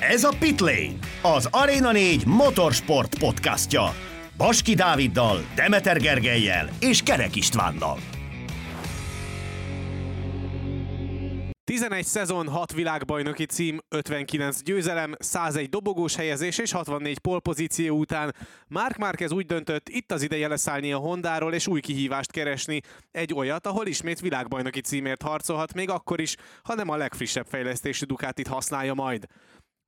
Ez a Pitlane, az Arena 4 motorsport podcastja. Baski Dáviddal, Demeter Gergelyel és Kerek Istvánnal. 11 szezon, 6 világbajnoki cím, 59 győzelem, 101 dobogós helyezés és 64 polpozíció után Mark Márquez úgy döntött, itt az ideje leszállni a Hondáról és új kihívást keresni. Egy olyat, ahol ismét világbajnoki címért harcolhat még akkor is, ha nem a legfrissebb fejlesztésű Ducatit használja majd.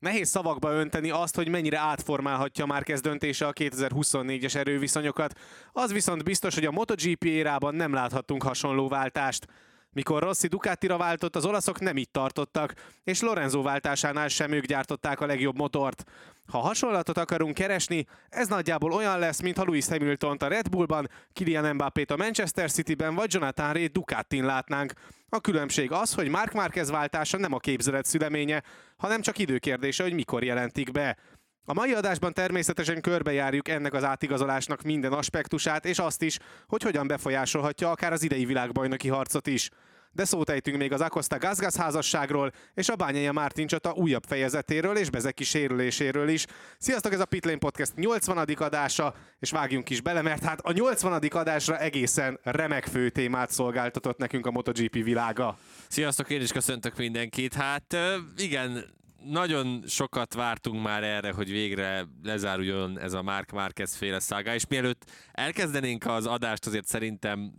Nehéz szavakba önteni azt, hogy mennyire átformálhatja Márquez döntése a 2024-es erőviszonyokat. Az viszont biztos, hogy a MotoGP érában nem láthattunk hasonló váltást. Mikor Rossi Ducatira váltott, az olaszok nem így tartottak, és Lorenzo váltásánál sem ők gyártották a legjobb motort. Ha hasonlatot akarunk keresni, ez nagyjából olyan lesz, mintha Lewis hamilton a Red Bullban, Kylian Mbappé-t a Manchester City-ben vagy Jonathan Ray Ducatin látnánk. A különbség az, hogy Mark Marquez váltása nem a képzelet szüleménye, hanem csak időkérdése, hogy mikor jelentik be. A mai adásban természetesen körbejárjuk ennek az átigazolásnak minden aspektusát, és azt is, hogy hogyan befolyásolhatja akár az idei világbajnoki harcot is. De szót ejtünk még az Acosta Gazgaz házasságról, és a Bányája Mártin csata újabb fejezetéről és Bezeki sérüléséről is. Sziasztok, ez a Pitlane Podcast 80. adása, és vágjunk is bele, mert hát a 80. adásra egészen remek fő témát szolgáltatott nekünk a MotoGP világa. Sziasztok, én is köszöntök mindenkit. Hát igen, nagyon sokat vártunk már erre, hogy végre lezáruljon ez a Mark Marquez féle szága, és mielőtt elkezdenénk az adást, azért szerintem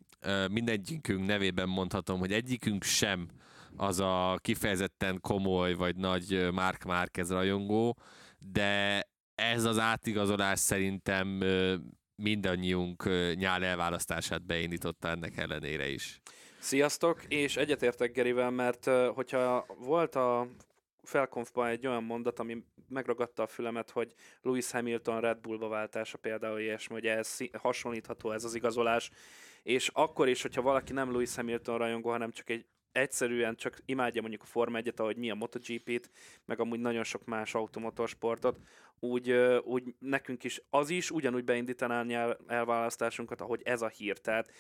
mindegyikünk nevében mondhatom, hogy egyikünk sem az a kifejezetten komoly vagy nagy Mark Marquez rajongó, de ez az átigazolás szerintem mindannyiunk nyál elválasztását beindította ennek ellenére is. Sziasztok, és egyetértek Gerivel, mert hogyha volt a felkonfban egy olyan mondat, ami megragadta a fülemet, hogy Lewis Hamilton Red Bullba váltása például ilyesmi, hogy ez hasonlítható ez az igazolás, és akkor is, hogyha valaki nem Lewis Hamilton rajongó, hanem csak egy egyszerűen csak imádja mondjuk a Forma 1 ahogy mi a MotoGP-t, meg amúgy nagyon sok más automotorsportot, úgy, úgy nekünk is az is ugyanúgy beindítaná el, elválasztásunkat, ahogy ez a hír. Tehát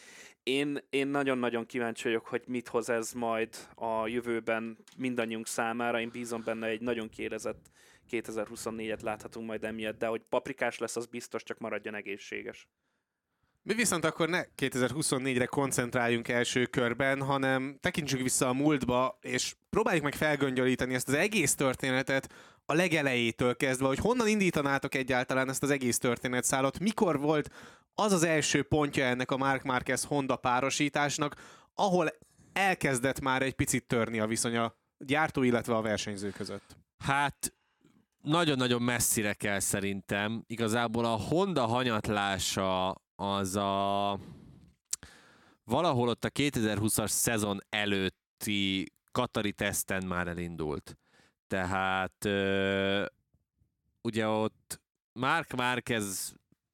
én, én nagyon-nagyon kíváncsi vagyok, hogy mit hoz ez majd a jövőben mindannyiunk számára. Én bízom benne, egy nagyon kérezett 2024-et láthatunk majd emiatt, de hogy paprikás lesz, az biztos, csak maradjon egészséges. Mi viszont akkor ne 2024-re koncentráljunk első körben, hanem tekintsük vissza a múltba, és próbáljuk meg felgöngyölíteni ezt az egész történetet a legelejétől kezdve, hogy honnan indítanátok egyáltalán ezt az egész történetszállat, mikor volt az az első pontja ennek a Mark Marquez Honda párosításnak, ahol elkezdett már egy picit törni a viszony a gyártó, illetve a versenyző között. Hát nagyon-nagyon messzire kell szerintem. Igazából a Honda hanyatlása az a valahol ott a 2020-as szezon előtti Katari teszten már elindult. Tehát ugye ott Mark Marquez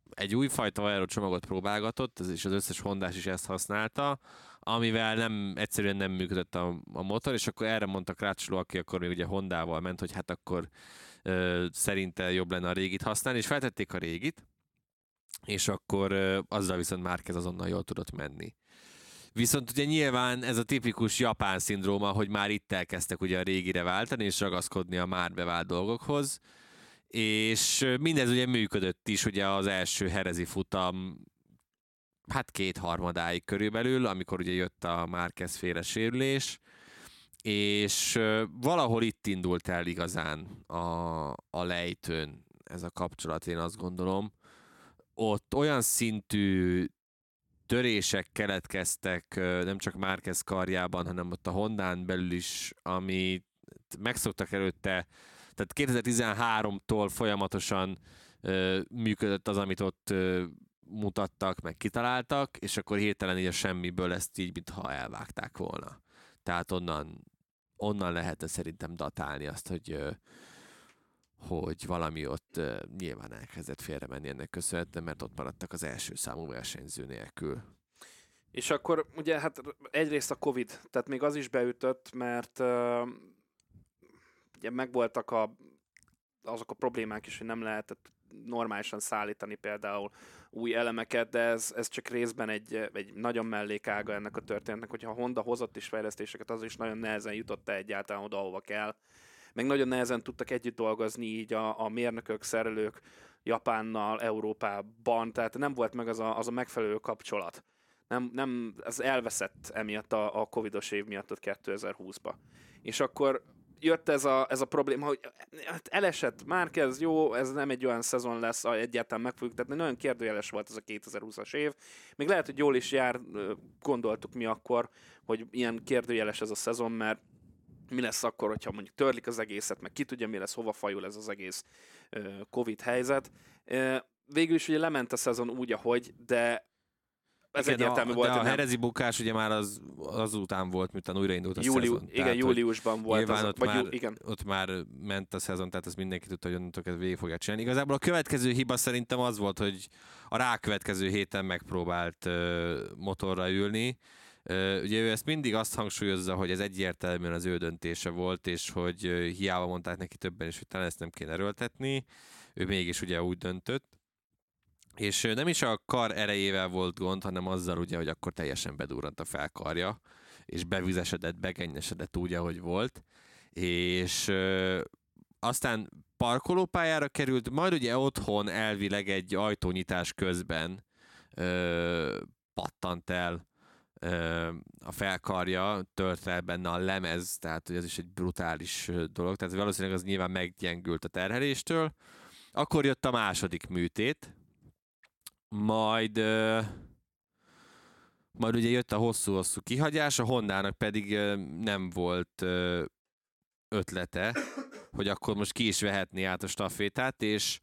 egy újfajta aerocsomagot próbálgatott, és az összes Hondás is ezt használta, amivel nem, egyszerűen nem működött a, a motor, és akkor erre mondta Krácsoló, aki akkor még ugye Hondával ment, hogy hát akkor ö, szerinte jobb lenne a régit használni, és feltették a régit, és akkor azzal viszont Márquez azonnal jól tudott menni. Viszont ugye nyilván ez a tipikus japán szindróma, hogy már itt elkezdtek ugye a régire váltani, és ragaszkodni a már bevált dolgokhoz, és mindez ugye működött is, ugye az első herezi futam hát kétharmadáig körülbelül, amikor ugye jött a Márquez féle sérülés, és valahol itt indult el igazán a, a lejtőn ez a kapcsolat, én azt gondolom. Ott olyan szintű törések keletkeztek nem csak Márquez karjában, hanem ott a Hondán belül is, ami megszoktak előtte, tehát 2013-tól folyamatosan működött az, amit ott mutattak, meg kitaláltak, és akkor hirtelen így a semmiből ezt így, mintha elvágták volna. Tehát onnan, onnan lehet szerintem datálni azt, hogy hogy valami ott nyilván elkezdett félre menni ennek köszönhetően, mert ott maradtak az első számú versenyző nélkül. És akkor ugye hát egyrészt a Covid, tehát még az is beütött, mert uh, ugye megvoltak a, azok a problémák is, hogy nem lehetett normálisan szállítani például új elemeket, de ez, ez csak részben egy, egy nagyon mellékága ennek a történetnek, hogyha a Honda hozott is fejlesztéseket, az is nagyon nehezen jutott egyáltalán oda, ahova kell meg nagyon nehezen tudtak együtt dolgozni így a, a mérnökök, szerelők Japánnal, Európában, tehát nem volt meg az a, az a megfelelő kapcsolat. Nem, nem, ez elveszett emiatt a, a covidos év miatt ott 2020-ba. És akkor jött ez a, ez a probléma, hogy hát elesett már ez jó, ez nem egy olyan szezon lesz, egyáltalán meg fogjuk tehát nagyon kérdőjeles volt ez a 2020-as év. Még lehet, hogy jól is jár, gondoltuk mi akkor, hogy ilyen kérdőjeles ez a szezon, mert mi lesz akkor, hogyha mondjuk törlik az egészet, meg ki tudja, mi lesz, hova fajul ez az egész Covid helyzet. Végül is ugye lement a szezon úgy, ahogy, de ez igen, egyértelmű a, volt. De a herezi bukás ugye már az, azután volt, miután újraindult a Júliu, szezon. Igen, tehát, júliusban volt. Az, ott, vagy már, igen. ott már ment a szezon, tehát ez mindenki tudta, hogy onnantól kezdve végig fogják csinálni. Igazából a következő hiba szerintem az volt, hogy a rákövetkező héten megpróbált uh, motorra ülni. Ugye ő ezt mindig azt hangsúlyozza, hogy ez egyértelműen az ő döntése volt, és hogy hiába mondták neki többen is, hogy talán ezt nem kéne erőltetni. Ő mégis ugye úgy döntött. És nem is a kar erejével volt gond, hanem azzal ugye, hogy akkor teljesen bedurrant a felkarja, és bevizesedett, begennyesedett úgy, ahogy volt, és aztán parkolópályára került, majd ugye otthon elvileg egy ajtónyitás közben ö, pattant el a felkarja, tört el benne a lemez, tehát hogy ez is egy brutális dolog, tehát valószínűleg az nyilván meggyengült a terheléstől. Akkor jött a második műtét, majd majd ugye jött a hosszú-hosszú kihagyás, a Hondának pedig nem volt ötlete, hogy akkor most ki is vehetni át a stafétát, és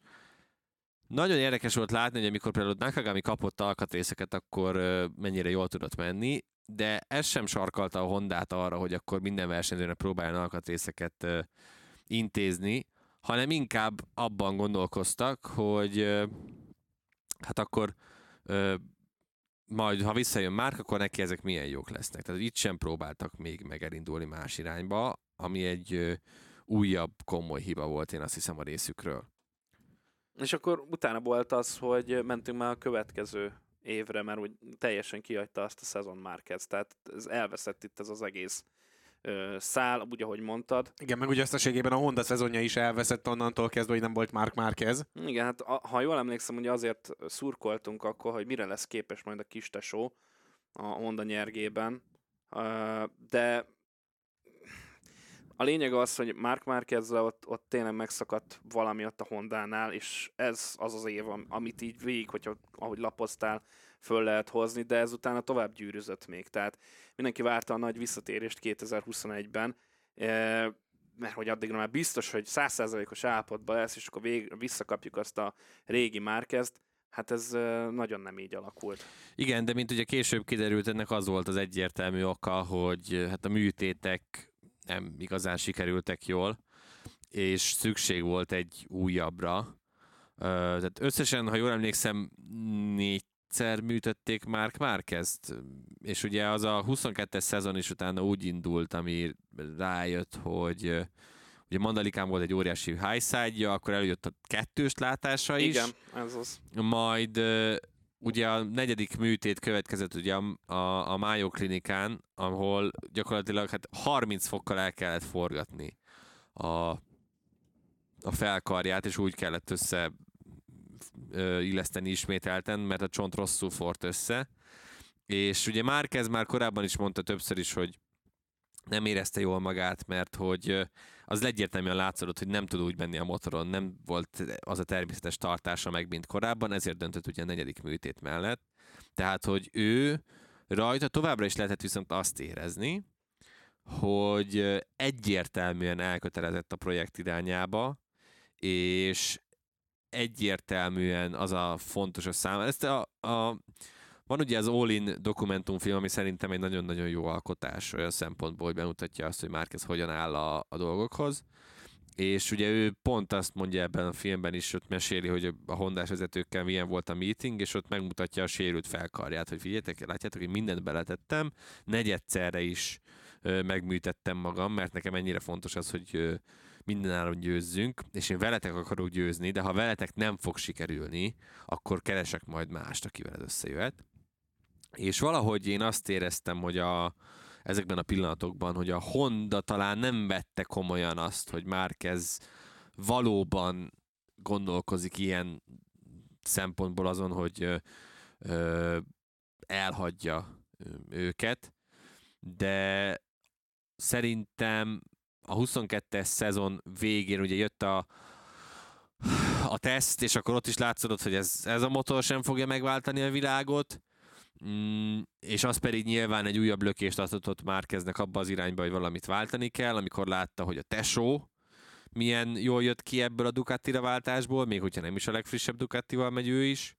nagyon érdekes volt látni, hogy amikor például Nakagami kapott alkatrészeket, akkor mennyire jól tudott menni, de ez sem sarkalta a Hondát arra, hogy akkor minden versenyzőnek próbáljon alkatrészeket intézni, hanem inkább abban gondolkoztak, hogy hát akkor majd ha visszajön már, akkor neki ezek milyen jók lesznek. Tehát itt sem próbáltak még megelindulni más irányba, ami egy újabb komoly hiba volt, én azt hiszem a részükről. És akkor utána volt az, hogy mentünk már a következő évre, mert úgy teljesen kihagyta azt a szezon már kezd. Tehát ez elveszett itt ez az egész szál, úgy ahogy mondtad. Igen, meg ugye összességében a Honda szezonja is elveszett onnantól kezdve, hogy nem volt Mark Márquez. Igen, hát a, ha jól emlékszem, hogy azért szurkoltunk akkor, hogy mire lesz képes majd a kis tesó a Honda nyergében, de a lényeg az, hogy Mark Márquez ott, ott tényleg megszakadt valami ott a Hondánál, és ez az az év, amit így végig, hogyha, ahogy lapoztál, föl lehet hozni, de ezután a tovább gyűrűzött még. Tehát mindenki várta a nagy visszatérést 2021-ben, eh, mert hogy addigra már biztos, hogy százszerzalékos állapotban lesz, és akkor vég, visszakapjuk azt a régi márkezt, Hát ez eh, nagyon nem így alakult. Igen, de mint ugye később kiderült, ennek az volt az egyértelmű oka, hogy eh, hát a műtétek nem igazán sikerültek jól, és szükség volt egy újabbra. Tehát összesen, ha jól emlékszem, négy egyszer műtötték Mark Márkezt, és ugye az a 22-es szezon is utána úgy indult, ami rájött, hogy ugye Mandalikán volt egy óriási high side akkor előjött a kettős látása is. Igen, ez az. Majd ugye a negyedik műtét következett ugye a, a, a Mayo klinikán, ahol gyakorlatilag hát 30 fokkal el kellett forgatni a, a felkarját, és úgy kellett össze illeszteni ismételten, mert a csont rosszul fort össze. És ugye Márkez már korábban is mondta többször is, hogy nem érezte jól magát, mert hogy az egyértelműen látszott, hogy nem tud úgy menni a motoron, nem volt az a természetes tartása meg, mint korábban, ezért döntött ugye a negyedik műtét mellett. Tehát, hogy ő rajta továbbra is lehetett viszont azt érezni, hogy egyértelműen elkötelezett a projekt irányába, és egyértelműen az a fontos a szám. Ezt a, a, van ugye az All In dokumentumfilm, ami szerintem egy nagyon-nagyon jó alkotás olyan szempontból, hogy bemutatja azt, hogy Márquez hogyan áll a, a dolgokhoz. És ugye ő pont azt mondja ebben a filmben is, ott meséli, hogy a Hondás vezetőkkel milyen volt a meeting, és ott megmutatja a sérült felkarját, hogy figyeljetek, látjátok, hogy mindent beletettem, negyedszerre is ö, megműtettem magam, mert nekem ennyire fontos az, hogy ö, mindenáron győzzünk, és én veletek akarok győzni, de ha veletek nem fog sikerülni, akkor keresek majd mást, akivel ez összejöhet. És valahogy én azt éreztem, hogy a, ezekben a pillanatokban, hogy a Honda talán nem vette komolyan azt, hogy Márquez valóban gondolkozik ilyen szempontból azon, hogy ö, ö, elhagyja őket, de szerintem a 22-es szezon végén ugye jött a, a teszt, és akkor ott is látszódott, hogy ez, ez a motor sem fogja megváltani a világot, mm, és az pedig nyilván egy újabb lökést adott Márkeznek abba az irányba, hogy valamit váltani kell, amikor látta, hogy a tesó milyen jól jött ki ebből a Ducati-ra váltásból, még hogyha nem is a legfrissebb Ducatival megy ő is,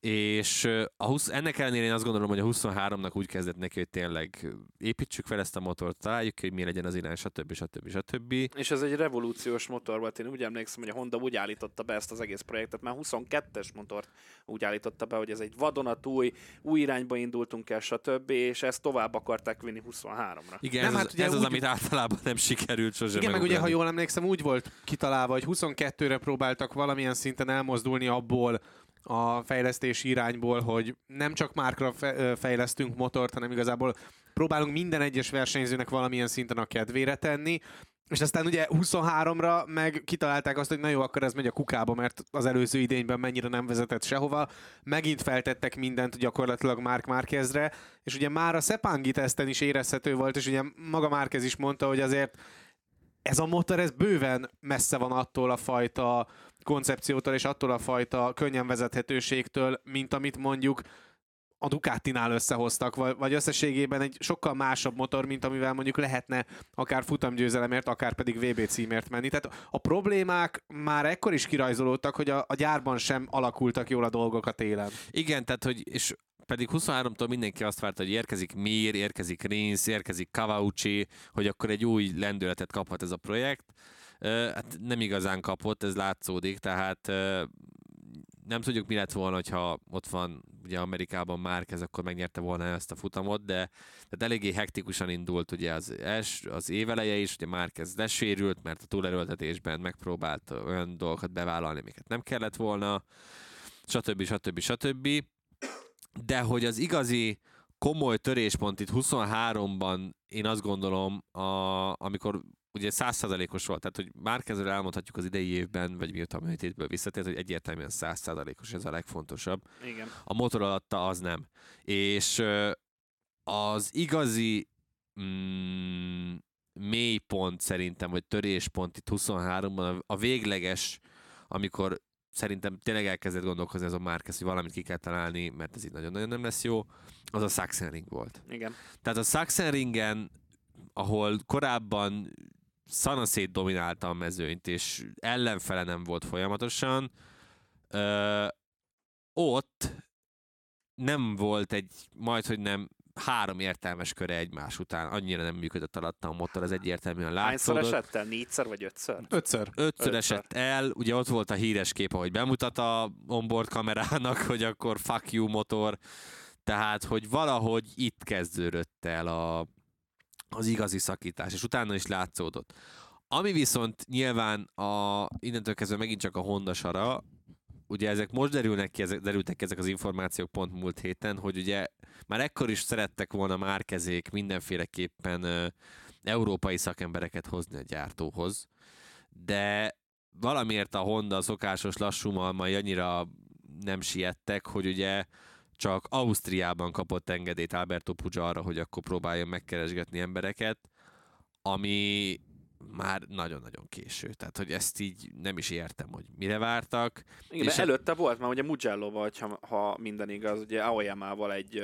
és a 20, ennek ellenére én azt gondolom, hogy a 23-nak úgy kezdett neki, hogy tényleg építsük fel ezt a motort, találjuk ki, hogy mi legyen az irány, stb. stb. stb. És ez egy revolúciós motor volt. Én úgy emlékszem, hogy a Honda úgy állította be ezt az egész projektet, már 22-es motort úgy állította be, hogy ez egy vadonatúj, új irányba indultunk el, stb. És ezt tovább akarták vinni 23-ra. Igen, nem, ez, hát az, ugye ez úgy... az, amit általában nem sikerült sosem Igen, meg ugye, ha jól emlékszem, úgy volt kitalálva, hogy 22-re próbáltak valamilyen szinten elmozdulni abból, a fejlesztési irányból, hogy nem csak márkra fejlesztünk motort, hanem igazából próbálunk minden egyes versenyzőnek valamilyen szinten a kedvére tenni, és aztán ugye 23-ra meg kitalálták azt, hogy na jó, akkor ez megy a kukába, mert az előző idényben mennyire nem vezetett sehova. Megint feltettek mindent gyakorlatilag Mark Márkezre, és ugye már a Sepangi teszten is érezhető volt, és ugye maga Márkez is mondta, hogy azért ez a motor, ez bőven messze van attól a fajta koncepciótól és attól a fajta könnyen vezethetőségtől, mint amit mondjuk a Ducatinál összehoztak, vagy összességében egy sokkal másabb motor, mint amivel mondjuk lehetne akár futamgyőzelemért, akár pedig VB címért menni. Tehát a problémák már ekkor is kirajzolódtak, hogy a, a gyárban sem alakultak jól a dolgok a télen. Igen, tehát hogy és pedig 23-tól mindenki azt várta, hogy érkezik Mir, érkezik Rins, érkezik Kavaucsi, hogy akkor egy új lendületet kaphat ez a projekt hát nem igazán kapott, ez látszódik, tehát nem tudjuk, mi lett volna, ha ott van ugye Amerikában Márkez, akkor megnyerte volna ezt a futamot, de tehát eléggé hektikusan indult ugye az, els, az éveleje is, ugye Márkez lesérült, mert a túlerőltetésben megpróbált olyan dolgokat bevállalni, amiket nem kellett volna, stb. stb. stb. De hogy az igazi komoly töréspont itt 23-ban én azt gondolom, a, amikor ugye százszázalékos volt, tehát hogy már kezdve elmondhatjuk az idei évben, vagy mióta a műtétből visszatért, hogy egyértelműen százszázalékos, ez a legfontosabb. Igen. A motor alatta az nem. És az igazi mm, mélypont szerintem, vagy töréspont itt 23-ban, a végleges, amikor szerintem tényleg elkezdett gondolkozni ez a Márkez, hogy valamit ki kell találni, mert ez így nagyon-nagyon nem lesz jó, az a Sachsenring volt. Igen. Tehát a Sachsenringen, ahol korábban szanaszét dominálta a mezőnyt, és ellenfele nem volt folyamatosan, ö, ott nem volt egy, majd hogy nem, három értelmes köre egymás után, annyira nem működött alatta a motor, az egyértelműen látszódott. Hányszor esett el? Négyszer vagy ötször? Ötször. Ötször, ötször esett el, ugye ott volt a híres kép, ahogy bemutat a onboard kamerának, hogy akkor fuck you motor, tehát, hogy valahogy itt kezdődött el a, az igazi szakítás, és utána is látszódott. Ami viszont nyilván a, innentől kezdve megint csak a Honda sara, ugye ezek most derülnek ki, ezek, derültek ki ezek az információk pont múlt héten, hogy ugye már ekkor is szerettek volna márkezék mindenféleképpen ö, európai szakembereket hozni a gyártóhoz, de valamiért a Honda szokásos lassú malmai annyira nem siettek, hogy ugye csak Ausztriában kapott engedélyt Alberto Puccia arra, hogy akkor próbáljon megkeresgetni embereket, ami már nagyon-nagyon késő. Tehát, hogy ezt így nem is értem, hogy mire vártak. Igen, és előtte volt már ugye mugello ha, ha minden igaz, ugye Aoyamával egy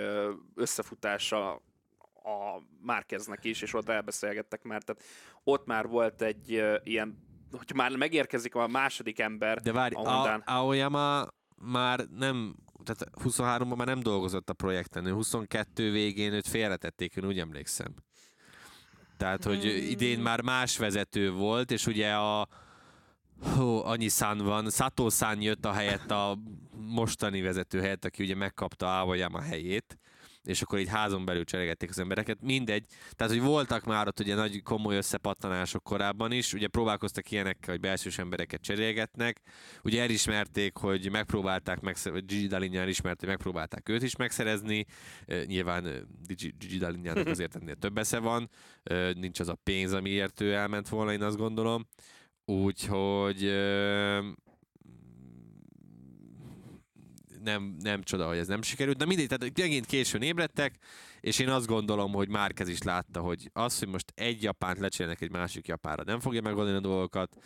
összefutása a Márkeznek is, és ott elbeszélgettek már, tehát ott már volt egy ilyen, hogy már megérkezik a második ember De várj, a Aoyama már nem tehát 23-ban már nem dolgozott a projekten, ő 22 végén őt félretették, én úgy emlékszem. Tehát, hogy hmm. idén már más vezető volt, és ugye a Hó, annyi szán van. Sato szán jött a helyett a mostani vezető helyett, aki ugye megkapta a helyét. És akkor így házon belül cserégették az embereket. Mindegy. Tehát, hogy voltak már ott ugye nagy komoly összepattanások korábban is, ugye próbálkoztak ilyenekkel, hogy belsős embereket cserélgetnek. Ugye elismerték, hogy megpróbálták, megszerezni, Gigi Dalinyán elismert, hogy megpróbálták őt is megszerezni. Nyilván Gigi, Gigi azért ennél több esze van. Nincs az a pénz, amiért ő elment volna, én azt gondolom. Úgyhogy nem, nem csoda, hogy ez nem sikerült. De mindegy, tehát megint későn ébredtek, és én azt gondolom, hogy Márkez is látta, hogy az, hogy most egy japánt lecserélnek egy másik japára, nem fogja megoldani a dolgokat.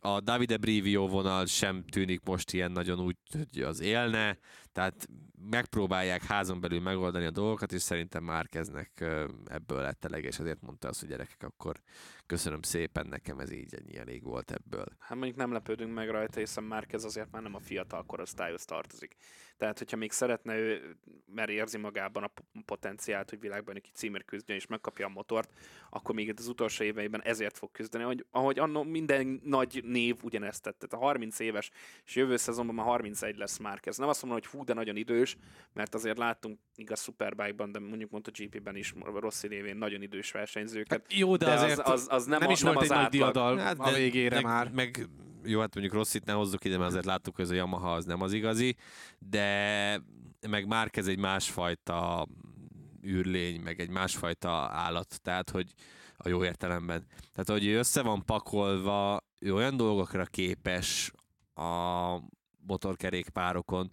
A Davide Brivio vonal sem tűnik most ilyen nagyon úgy, hogy az élne, tehát megpróbálják házon belül megoldani a dolgokat, és szerintem Márkeznek ebből lett elég, és azért mondta azt, hogy gyerekek, akkor köszönöm szépen, nekem ez így ennyi elég volt ebből. Hát mondjuk nem lepődünk meg rajta, hiszen Márkez azért már nem a fiatal korosztályhoz tartozik. Tehát, hogyha még szeretne ő, mert érzi magában a potenciált, hogy világbajnoki címért küzdjön és megkapja a motort, akkor még az utolsó éveiben ezért fog küzdeni, hogy, ahogy annó minden nagy név ugyanezt tette. Tehát a 30 éves, és jövő szezonban már 31 lesz Márkez. Nem azt mondom, hogy fú, de nagyon idős, mert azért láttunk igaz Superbike-ban, de mondjuk MotoGP-ben is Rossi révén nagyon idős versenyzőket. Hát jó, de, de azért az, az, az nem, nem a, is nem volt az egy nagy diadal hát, a végére meg, már. Meg jó, hát mondjuk rossz itt ne hozzuk ide, mert azért láttuk, hogy ez a Yamaha az nem az igazi, de meg már ez egy másfajta űrlény, meg egy másfajta állat, tehát hogy a jó értelemben. Tehát, hogy össze van pakolva, ő olyan dolgokra képes a motorkerékpárokon,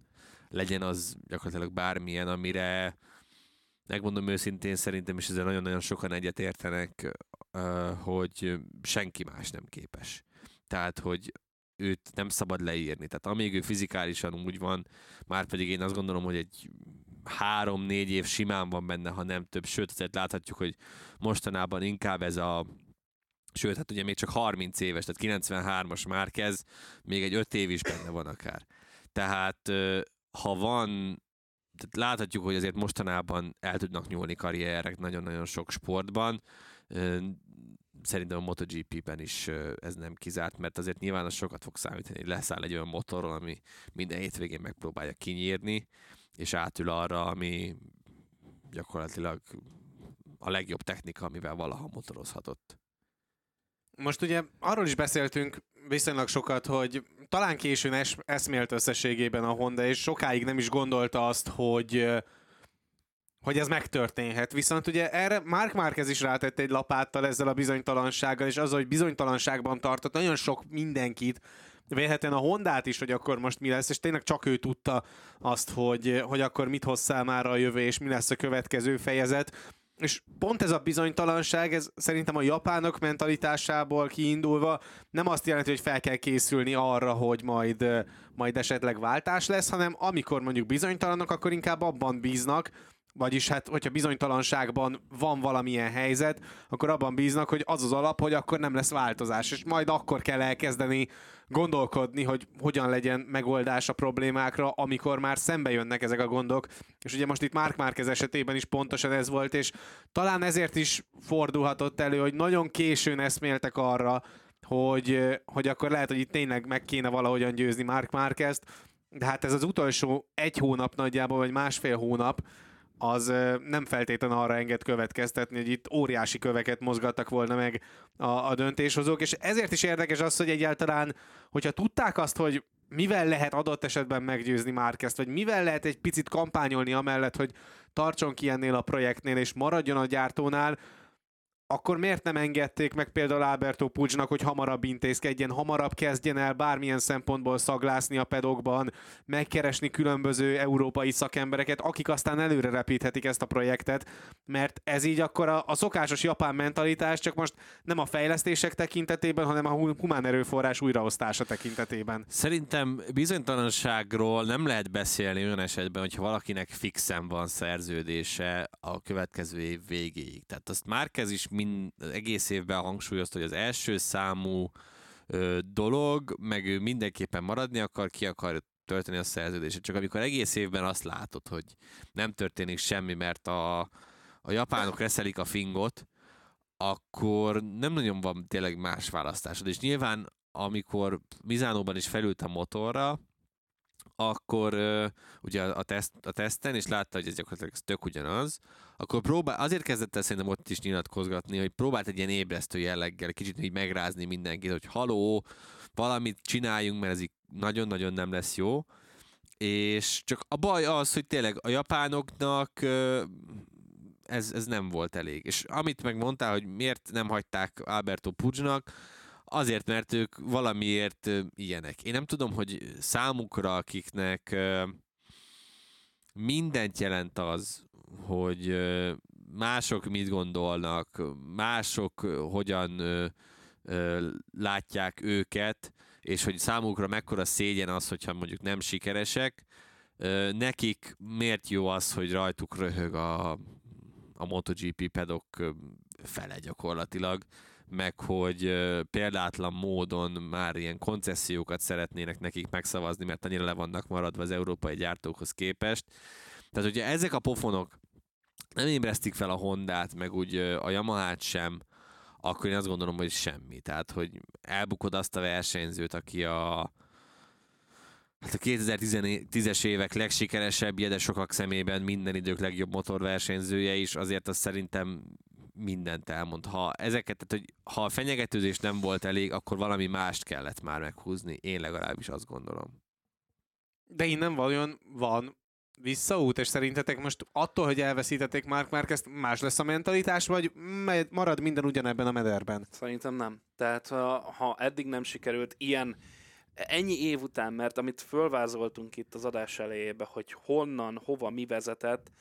legyen az gyakorlatilag bármilyen, amire megmondom őszintén, szerintem is ezzel nagyon-nagyon sokan egyetértenek, hogy senki más nem képes. Tehát, hogy őt nem szabad leírni. Tehát amíg ő fizikálisan úgy van, már pedig én azt gondolom, hogy egy három-négy év simán van benne, ha nem több. Sőt, azért láthatjuk, hogy mostanában inkább ez a Sőt, hát ugye még csak 30 éves, tehát 93-as már kezd, még egy 5 év is benne van akár. Tehát ha van, tehát láthatjuk, hogy azért mostanában el tudnak nyúlni karrierek nagyon-nagyon sok sportban, szerintem a MotoGP-ben is ez nem kizárt, mert azért nyilván az sokat fog számítani, hogy leszáll egy olyan motorról, ami minden hétvégén megpróbálja kinyírni, és átül arra, ami gyakorlatilag a legjobb technika, amivel valaha motorozhatott. Most ugye arról is beszéltünk viszonylag sokat, hogy talán későn es- eszmélt összességében a Honda, és sokáig nem is gondolta azt, hogy hogy ez megtörténhet. Viszont ugye erre Mark Marquez is rátett egy lapáttal ezzel a bizonytalansággal, és az, hogy bizonytalanságban tartott nagyon sok mindenkit, vélhetően a Hondát is, hogy akkor most mi lesz, és tényleg csak ő tudta azt, hogy, hogy akkor mit hozzá már a jövő, és mi lesz a következő fejezet. És pont ez a bizonytalanság, ez szerintem a japánok mentalitásából kiindulva nem azt jelenti, hogy fel kell készülni arra, hogy majd, majd esetleg váltás lesz, hanem amikor mondjuk bizonytalanok, akkor inkább abban bíznak, vagyis hát, hogyha bizonytalanságban van valamilyen helyzet, akkor abban bíznak, hogy az az alap, hogy akkor nem lesz változás, és majd akkor kell elkezdeni gondolkodni, hogy hogyan legyen megoldás a problémákra, amikor már szembe jönnek ezek a gondok. És ugye most itt Mark Márquez esetében is pontosan ez volt, és talán ezért is fordulhatott elő, hogy nagyon későn eszméltek arra, hogy, hogy akkor lehet, hogy itt tényleg meg kéne valahogyan győzni Mark Márquezt, de hát ez az utolsó egy hónap nagyjából, vagy másfél hónap, az nem feltétlenül arra enged következtetni, hogy itt óriási köveket mozgattak volna meg a, a döntéshozók, és ezért is érdekes az, hogy egyáltalán, hogyha tudták azt, hogy mivel lehet adott esetben meggyőzni Márkezt, vagy mivel lehet egy picit kampányolni amellett, hogy tartson ki ennél a projektnél, és maradjon a gyártónál, akkor miért nem engedték meg például Alberto Pucsnak, hogy hamarabb intézkedjen, hamarabb kezdjen el bármilyen szempontból szaglászni a pedokban, megkeresni különböző európai szakembereket, akik aztán előre repíthetik ezt a projektet, mert ez így akkor a, a szokásos japán mentalitás, csak most nem a fejlesztések tekintetében, hanem a humán erőforrás újraosztása tekintetében. Szerintem bizonytalanságról nem lehet beszélni olyan esetben, hogyha valakinek fixen van szerződése a következő év végéig. Tehát azt Márkez is mind, egész évben hangsúlyozta, hogy az első számú ö, dolog, meg ő mindenképpen maradni akar, ki akar tölteni a szerződését. Csak amikor egész évben azt látod, hogy nem történik semmi, mert a, a japánok reszelik a fingot, akkor nem nagyon van tényleg más választásod. És nyilván, amikor Mizánóban is felült a motorra, akkor uh, ugye a, teszt, a teszten, és látta, hogy ez gyakorlatilag ez tök ugyanaz, akkor próbál, azért kezdett el szerintem ott is nyilatkozgatni, hogy próbált egy ilyen ébresztő jelleggel, kicsit így megrázni mindenkit, hogy haló, valamit csináljunk, mert ez így nagyon-nagyon nem lesz jó. És csak a baj az, hogy tényleg a japánoknak ez, ez nem volt elég. És amit megmondtál, hogy miért nem hagyták Alberto Pucsnak, azért, mert ők valamiért ilyenek. Én nem tudom, hogy számukra, akiknek mindent jelent az, hogy mások mit gondolnak, mások hogyan látják őket, és hogy számukra mekkora szégyen az, hogyha mondjuk nem sikeresek, nekik miért jó az, hogy rajtuk röhög a, a MotoGP pedok fele gyakorlatilag, meg hogy példátlan módon már ilyen koncesziókat szeretnének nekik megszavazni, mert annyira le vannak maradva az európai gyártókhoz képest. Tehát ugye ezek a pofonok nem ébresztik fel a Hondát, meg úgy a Yamaha-t sem, akkor én azt gondolom, hogy semmi. Tehát, hogy elbukod azt a versenyzőt, aki a, Hát a 2010-es évek legsikeresebb, de sokak szemében minden idők legjobb motorversenyzője is, azért azt szerintem mindent elmond. Ha ezeket, tehát, hogy ha a fenyegetőzés nem volt elég, akkor valami mást kellett már meghúzni. Én legalábbis azt gondolom. De innen vajon van visszaút, és szerintetek most attól, hogy elveszítették Mark Marquez, más lesz a mentalitás, vagy marad minden ugyanebben a mederben? Szerintem nem. Tehát ha eddig nem sikerült ilyen ennyi év után, mert amit fölvázoltunk itt az adás elejébe, hogy honnan, hova, mi vezetett,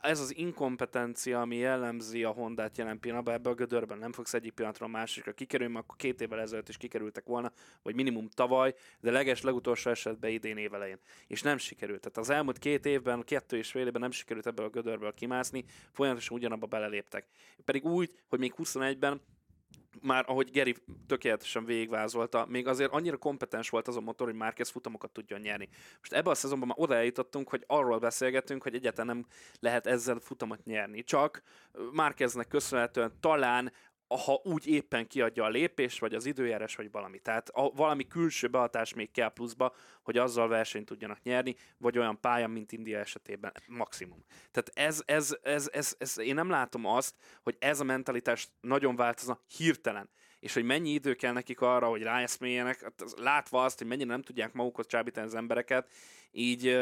ez az inkompetencia, ami jellemzi a Hondát jelen pillanatban, ebbe a gödörben nem fogsz egyik pillanatról másikra kikerülni, akkor két évvel ezelőtt is kikerültek volna, vagy minimum tavaly, de leges legutolsó esetben idén évelején. És nem sikerült. Tehát az elmúlt két évben, kettő és fél évben nem sikerült ebből a gödörből kimászni, folyamatosan ugyanabba beleléptek. Pedig úgy, hogy még 21-ben már ahogy Geri tökéletesen végigvázolta, még azért annyira kompetens volt az a motor, hogy Márquez futamokat tudjon nyerni. Most ebben a szezonban már oda eljutottunk, hogy arról beszélgetünk, hogy egyáltalán nem lehet ezzel futamot nyerni. Csak Márqueznek köszönhetően talán ha úgy éppen kiadja a lépés, vagy az időjárás, vagy valami. Tehát a, valami külső behatás még kell pluszba, hogy azzal versenyt tudjanak nyerni, vagy olyan pálya, mint India esetében maximum. Tehát ez, ez, ez, ez, ez, én nem látom azt, hogy ez a mentalitás nagyon változna hirtelen és hogy mennyi idő kell nekik arra, hogy ráeszméljenek, hát látva azt, hogy mennyire nem tudják magukhoz csábítani az embereket, így,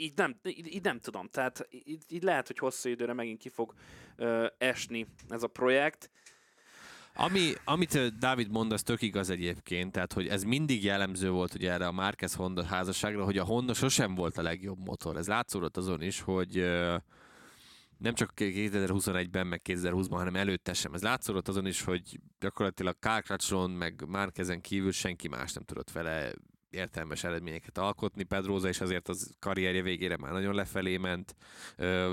így nem, így, így nem tudom. Tehát így, így lehet, hogy hosszú időre megint ki fog ö, esni ez a projekt. Ami, amit Dávid mond, az tök igaz egyébként, tehát hogy ez mindig jellemző volt ugye erre a Márquez Honda házasságra, hogy a Honda sosem volt a legjobb motor. Ez látszódott azon is, hogy nem csak 2021-ben, meg 2020-ban, hanem előtte sem. Ez látszódott azon is, hogy gyakorlatilag Kárkrácson, meg Márkezen kívül senki más nem tudott vele értelmes eredményeket alkotni. Pedroza is azért az karrierje végére már nagyon lefelé ment.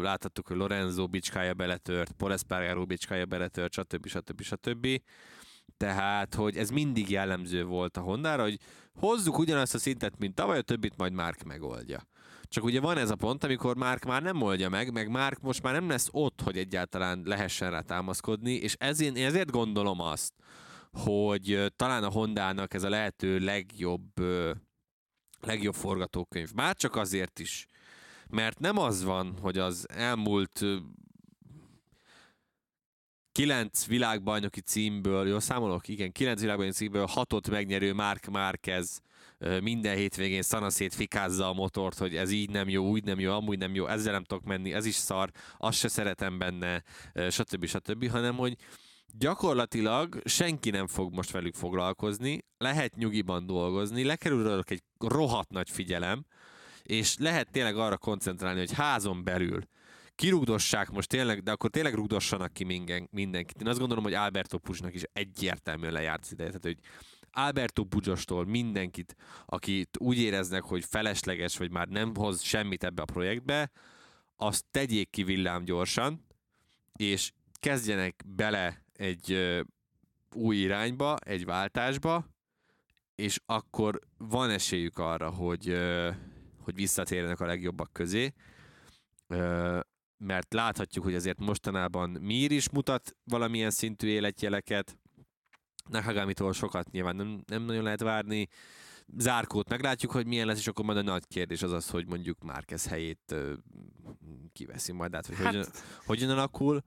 Láthattuk, hogy Lorenzo bicskája beletört, Espargaro bicskája beletört, stb. stb. stb. Tehát, hogy ez mindig jellemző volt a Hondára, hogy hozzuk ugyanazt a szintet, mint tavaly, a többit majd Mark megoldja. Csak ugye van ez a pont, amikor Mark már nem oldja meg, meg Mark most már nem lesz ott, hogy egyáltalán lehessen rá támaszkodni, és ezért, ezért gondolom azt, hogy talán a Hondának ez a lehető legjobb, legjobb forgatókönyv. Már csak azért is, mert nem az van, hogy az elmúlt kilenc világbajnoki címből, jó számolok? Igen, kilenc világbajnoki címből hatot megnyerő Mark Márquez minden hétvégén szanaszét fikázza a motort, hogy ez így nem jó, úgy nem jó, amúgy nem jó, ezzel nem tudok menni, ez is szar, azt se szeretem benne, stb. stb. hanem hogy gyakorlatilag senki nem fog most velük foglalkozni, lehet nyugiban dolgozni, lekerül egy rohadt nagy figyelem, és lehet tényleg arra koncentrálni, hogy házon belül kirugdossák most tényleg, de akkor tényleg rugdossanak ki minden, mindenkit. Én azt gondolom, hogy Alberto Pucsnak is egyértelműen lejárt az ideje. Tehát, hogy Alberto Pucsostól mindenkit, akit úgy éreznek, hogy felesleges, vagy már nem hoz semmit ebbe a projektbe, azt tegyék ki villám gyorsan, és kezdjenek bele egy új irányba, egy váltásba, és akkor van esélyük arra, hogy, hogy visszatérjenek a legjobbak közé, mert láthatjuk, hogy azért mostanában Mir is mutat valamilyen szintű életjeleket, Nakagamitól sokat nyilván nem, nem nagyon lehet várni, zárkót meglátjuk, hogy milyen lesz, és akkor majd a nagy kérdés az az, hogy mondjuk Márquez helyét kiveszi majd át, vagy hát... hogyan, hogyan alakul.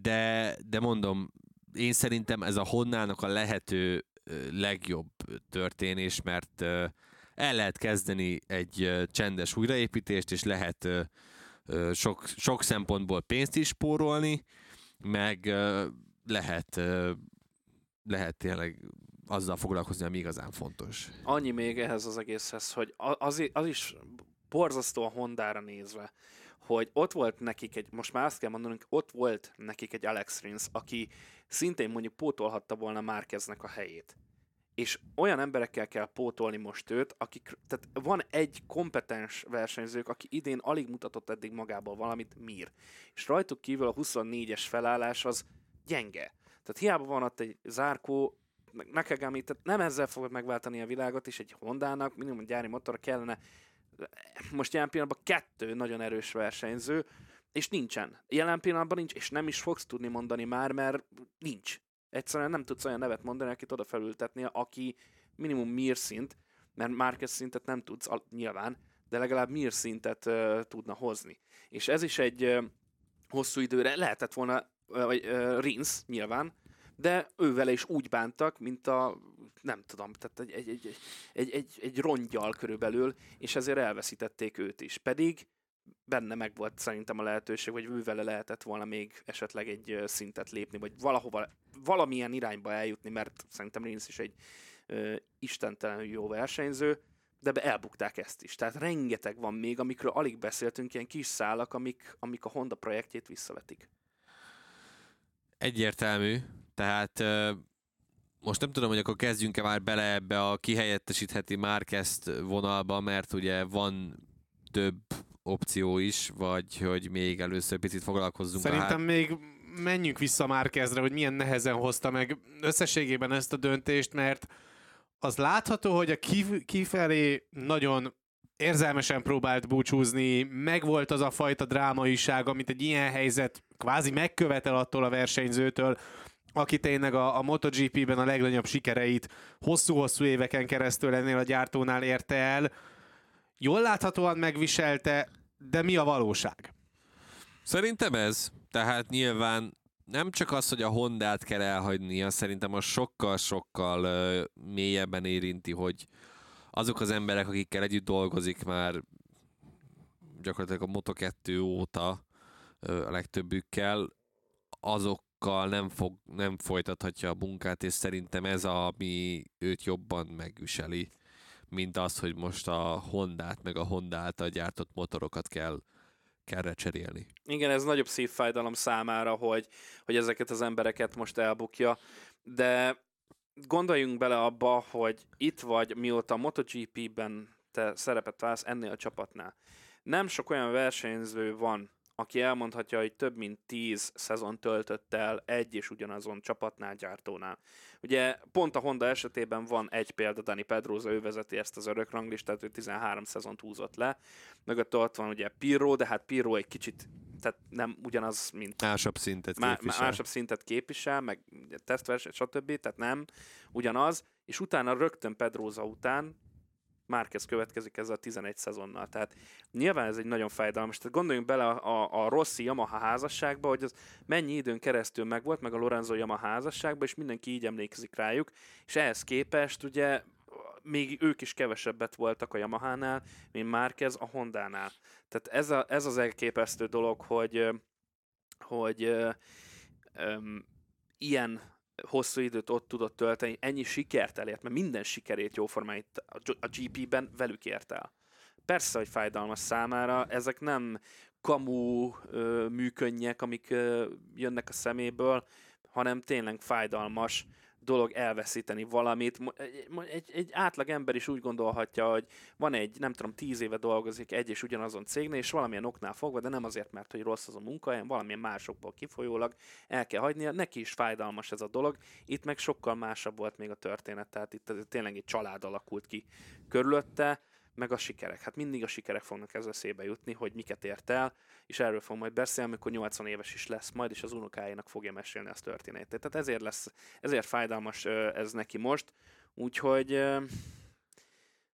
De, de mondom, én szerintem ez a Honnának a lehető legjobb történés, mert el lehet kezdeni egy csendes újraépítést, és lehet sok, sok szempontból pénzt is spórolni, meg lehet, lehet tényleg azzal foglalkozni, ami igazán fontos. Annyi még ehhez az egészhez, hogy az, az is borzasztó a Hondára nézve, hogy ott volt nekik egy, most már azt kell mondanunk, ott volt nekik egy Alex Rins, aki szintén mondjuk pótolhatta volna Márkeznek a helyét. És olyan emberekkel kell pótolni most őt, akik, tehát van egy kompetens versenyzők, aki idén alig mutatott eddig magából valamit, Mir. És rajtuk kívül a 24-es felállás az gyenge. Tehát hiába van ott egy zárkó, Nakagami, tehát nem ezzel fogod megváltani a világot, és egy Hondának minimum gyári motor kellene most jelen pillanatban kettő nagyon erős versenyző, és nincsen. Jelen pillanatban nincs, és nem is fogsz tudni mondani már, mert nincs. Egyszerűen nem tudsz olyan nevet mondani, akit oda felültetni, aki minimum Mir szint, mert Márquez szintet nem tudsz nyilván, de legalább Mir szintet uh, tudna hozni. És ez is egy uh, hosszú időre lehetett volna, vagy uh, Rins nyilván, de ővele is úgy bántak, mint a nem tudom, tehát egy, egy, egy, egy, egy, egy rongyal körülbelül, és ezért elveszítették őt is. Pedig benne meg volt szerintem a lehetőség, hogy ő vele lehetett volna még esetleg egy szintet lépni, vagy valahova, valamilyen irányba eljutni, mert szerintem Rins is egy ö, istentelenül jó versenyző, de be elbukták ezt is. Tehát rengeteg van még, amikről alig beszéltünk, ilyen kis szálak, amik, amik a Honda projektjét visszavetik. Egyértelmű, tehát most nem tudom, hogy akkor kezdjünk-e már bele ebbe a kihelyettesítheti Márkezt vonalba, mert ugye van több opció is, vagy hogy még először picit foglalkozzunk Szerintem a még menjünk vissza Márkezre, hogy milyen nehezen hozta meg összességében ezt a döntést, mert az látható, hogy a kif- kifelé nagyon érzelmesen próbált búcsúzni, megvolt az a fajta drámaiság, amit egy ilyen helyzet kvázi megkövetel attól a versenyzőtől, aki tényleg a, a MotoGP-ben a legnagyobb sikereit hosszú-hosszú éveken keresztül ennél a gyártónál érte el. Jól láthatóan megviselte, de mi a valóság? Szerintem ez. Tehát nyilván nem csak az, hogy a Hondát kell elhagynia, szerintem a sokkal-sokkal mélyebben érinti, hogy azok az emberek, akikkel együtt dolgozik már gyakorlatilag a Moto2 óta a legtöbbükkel, azok sokkal nem, fog, nem folytathatja a munkát, és szerintem ez, a, ami őt jobban megviseli, mint az, hogy most a Hondát, meg a Honda által gyártott motorokat kell kell cserélni. Igen, ez nagyobb szívfájdalom számára, hogy, hogy ezeket az embereket most elbukja, de gondoljunk bele abba, hogy itt vagy, mióta MotoGP-ben te szerepet válsz ennél a csapatnál. Nem sok olyan versenyző van, aki elmondhatja, hogy több mint tíz szezon töltött el egy és ugyanazon csapatnál, gyártónál. Ugye pont a Honda esetében van egy példa, Dani Pedroza, ő vezeti ezt az örök ranglistát, ő 13 szezont húzott le. Mögött ott van ugye Pirro, de hát Pirro egy kicsit tehát nem ugyanaz, mint... Másabb szintet képvisel. Másabb szintet képvisel, meg tesztverseny, stb. Tehát nem ugyanaz. És utána rögtön Pedroza után Márquez következik ezzel a 11 szezonnal. Tehát nyilván ez egy nagyon fájdalmas. Tehát gondoljunk bele a, a, a Rossi Yamaha házasságba, hogy az mennyi időn keresztül megvolt, meg a Lorenzo Yamaha házasságba, és mindenki így emlékezik rájuk, és ehhez képest ugye még ők is kevesebbet voltak a Yamaha-nál, mint Márquez a Honda-nál. Tehát ez, a, ez az elképesztő dolog, hogy, hogy um, ilyen hosszú időt ott tudott tölteni, ennyi sikert elért, mert minden sikerét jóformán itt a GP-ben velük ért el. Persze, hogy fájdalmas számára, ezek nem kamu ö, műkönnyek, amik ö, jönnek a szeméből, hanem tényleg fájdalmas dolog elveszíteni valamit. Egy, egy, átlag ember is úgy gondolhatja, hogy van egy, nem tudom, tíz éve dolgozik egy és ugyanazon cégnél, és valamilyen oknál fogva, de nem azért, mert hogy rossz az a munkahely, valamilyen másokból kifolyólag el kell hagynia. Neki is fájdalmas ez a dolog. Itt meg sokkal másabb volt még a történet, tehát itt tényleg egy család alakult ki körülötte meg a sikerek. Hát mindig a sikerek fognak ez eszébe jutni, hogy miket ért el, és erről fog majd beszélni, amikor 80 éves is lesz majd, és az unokáinak fogja mesélni ezt történetét. Tehát ezért lesz, ezért fájdalmas ez neki most, úgyhogy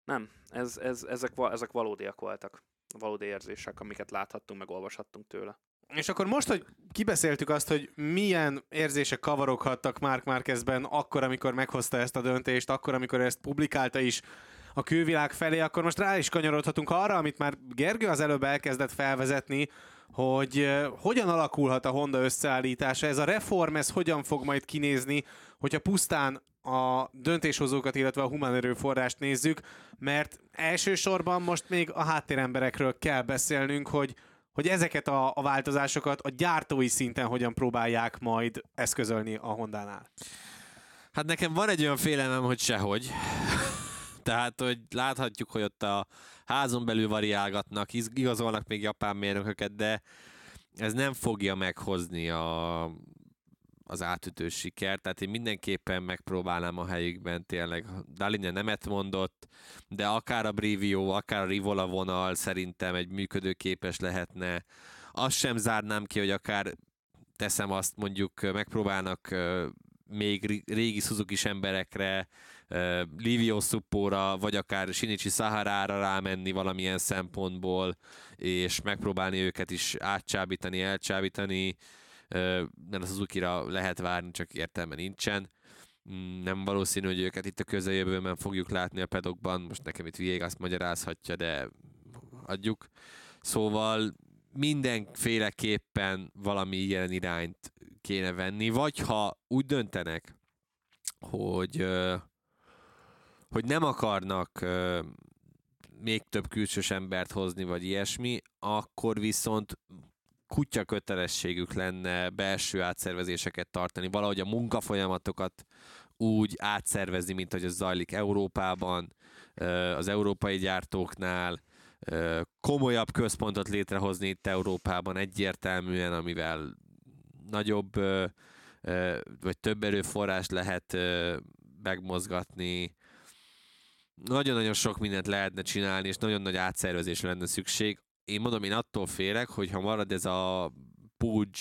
Nem, ez, ez, ezek, ezek valódiak voltak. Valódi érzések, amiket láthattunk, meg olvashattunk tőle. És akkor most, hogy kibeszéltük azt, hogy milyen érzések kavaroghattak Mark Marquezben akkor, amikor meghozta ezt a döntést, akkor, amikor ezt publikálta is a külvilág felé, akkor most rá is kanyarodhatunk arra, amit már Gergő az előbb elkezdett felvezetni, hogy hogyan alakulhat a Honda összeállítása, ez a reform, ez hogyan fog majd kinézni, hogyha pusztán a döntéshozókat, illetve a humán erőforrást nézzük, mert elsősorban most még a háttéremberekről kell beszélnünk, hogy hogy ezeket a, a változásokat a gyártói szinten hogyan próbálják majd eszközölni a Hondánál. Hát nekem van egy olyan félelmem, hogy sehogy. Tehát, hogy láthatjuk, hogy ott a házon belül variálgatnak, igazolnak még japán mérnököket, de ez nem fogja meghozni a, az átütő sikert, tehát én mindenképpen megpróbálnám a helyükben tényleg. Dalinja nemet mondott, de akár a Brivio, akár a Rivola vonal szerintem egy működőképes lehetne. Azt sem zárnám ki, hogy akár teszem azt, mondjuk megpróbálnak még régi suzuki emberekre, Livio Suppóra, vagy akár Shinichi Saharára rámenni valamilyen szempontból, és megpróbálni őket is átcsábítani, elcsábítani, mert a Suzuki-ra lehet várni, csak értelme nincsen. Mm, Nem valószínű, hogy őket itt a közeljövőben fogjuk látni a pedokban, most nekem itt Viegas magyarázhatja, de adjuk. Szóval mindenféleképpen valami ilyen irányt kéne venni, vagy ha úgy döntenek, hogy, hogy nem akarnak még több külsős embert hozni, vagy ilyesmi, akkor viszont kutya kötelességük lenne belső átszervezéseket tartani, valahogy a munkafolyamatokat úgy átszervezni, mint hogy ez zajlik Európában, az európai gyártóknál, komolyabb központot létrehozni itt Európában egyértelműen, amivel nagyobb vagy több erőforrás lehet megmozgatni. Nagyon-nagyon sok mindent lehetne csinálni, és nagyon nagy átszervezésre lenne szükség. Én mondom, én attól félek, hogy ha marad ez a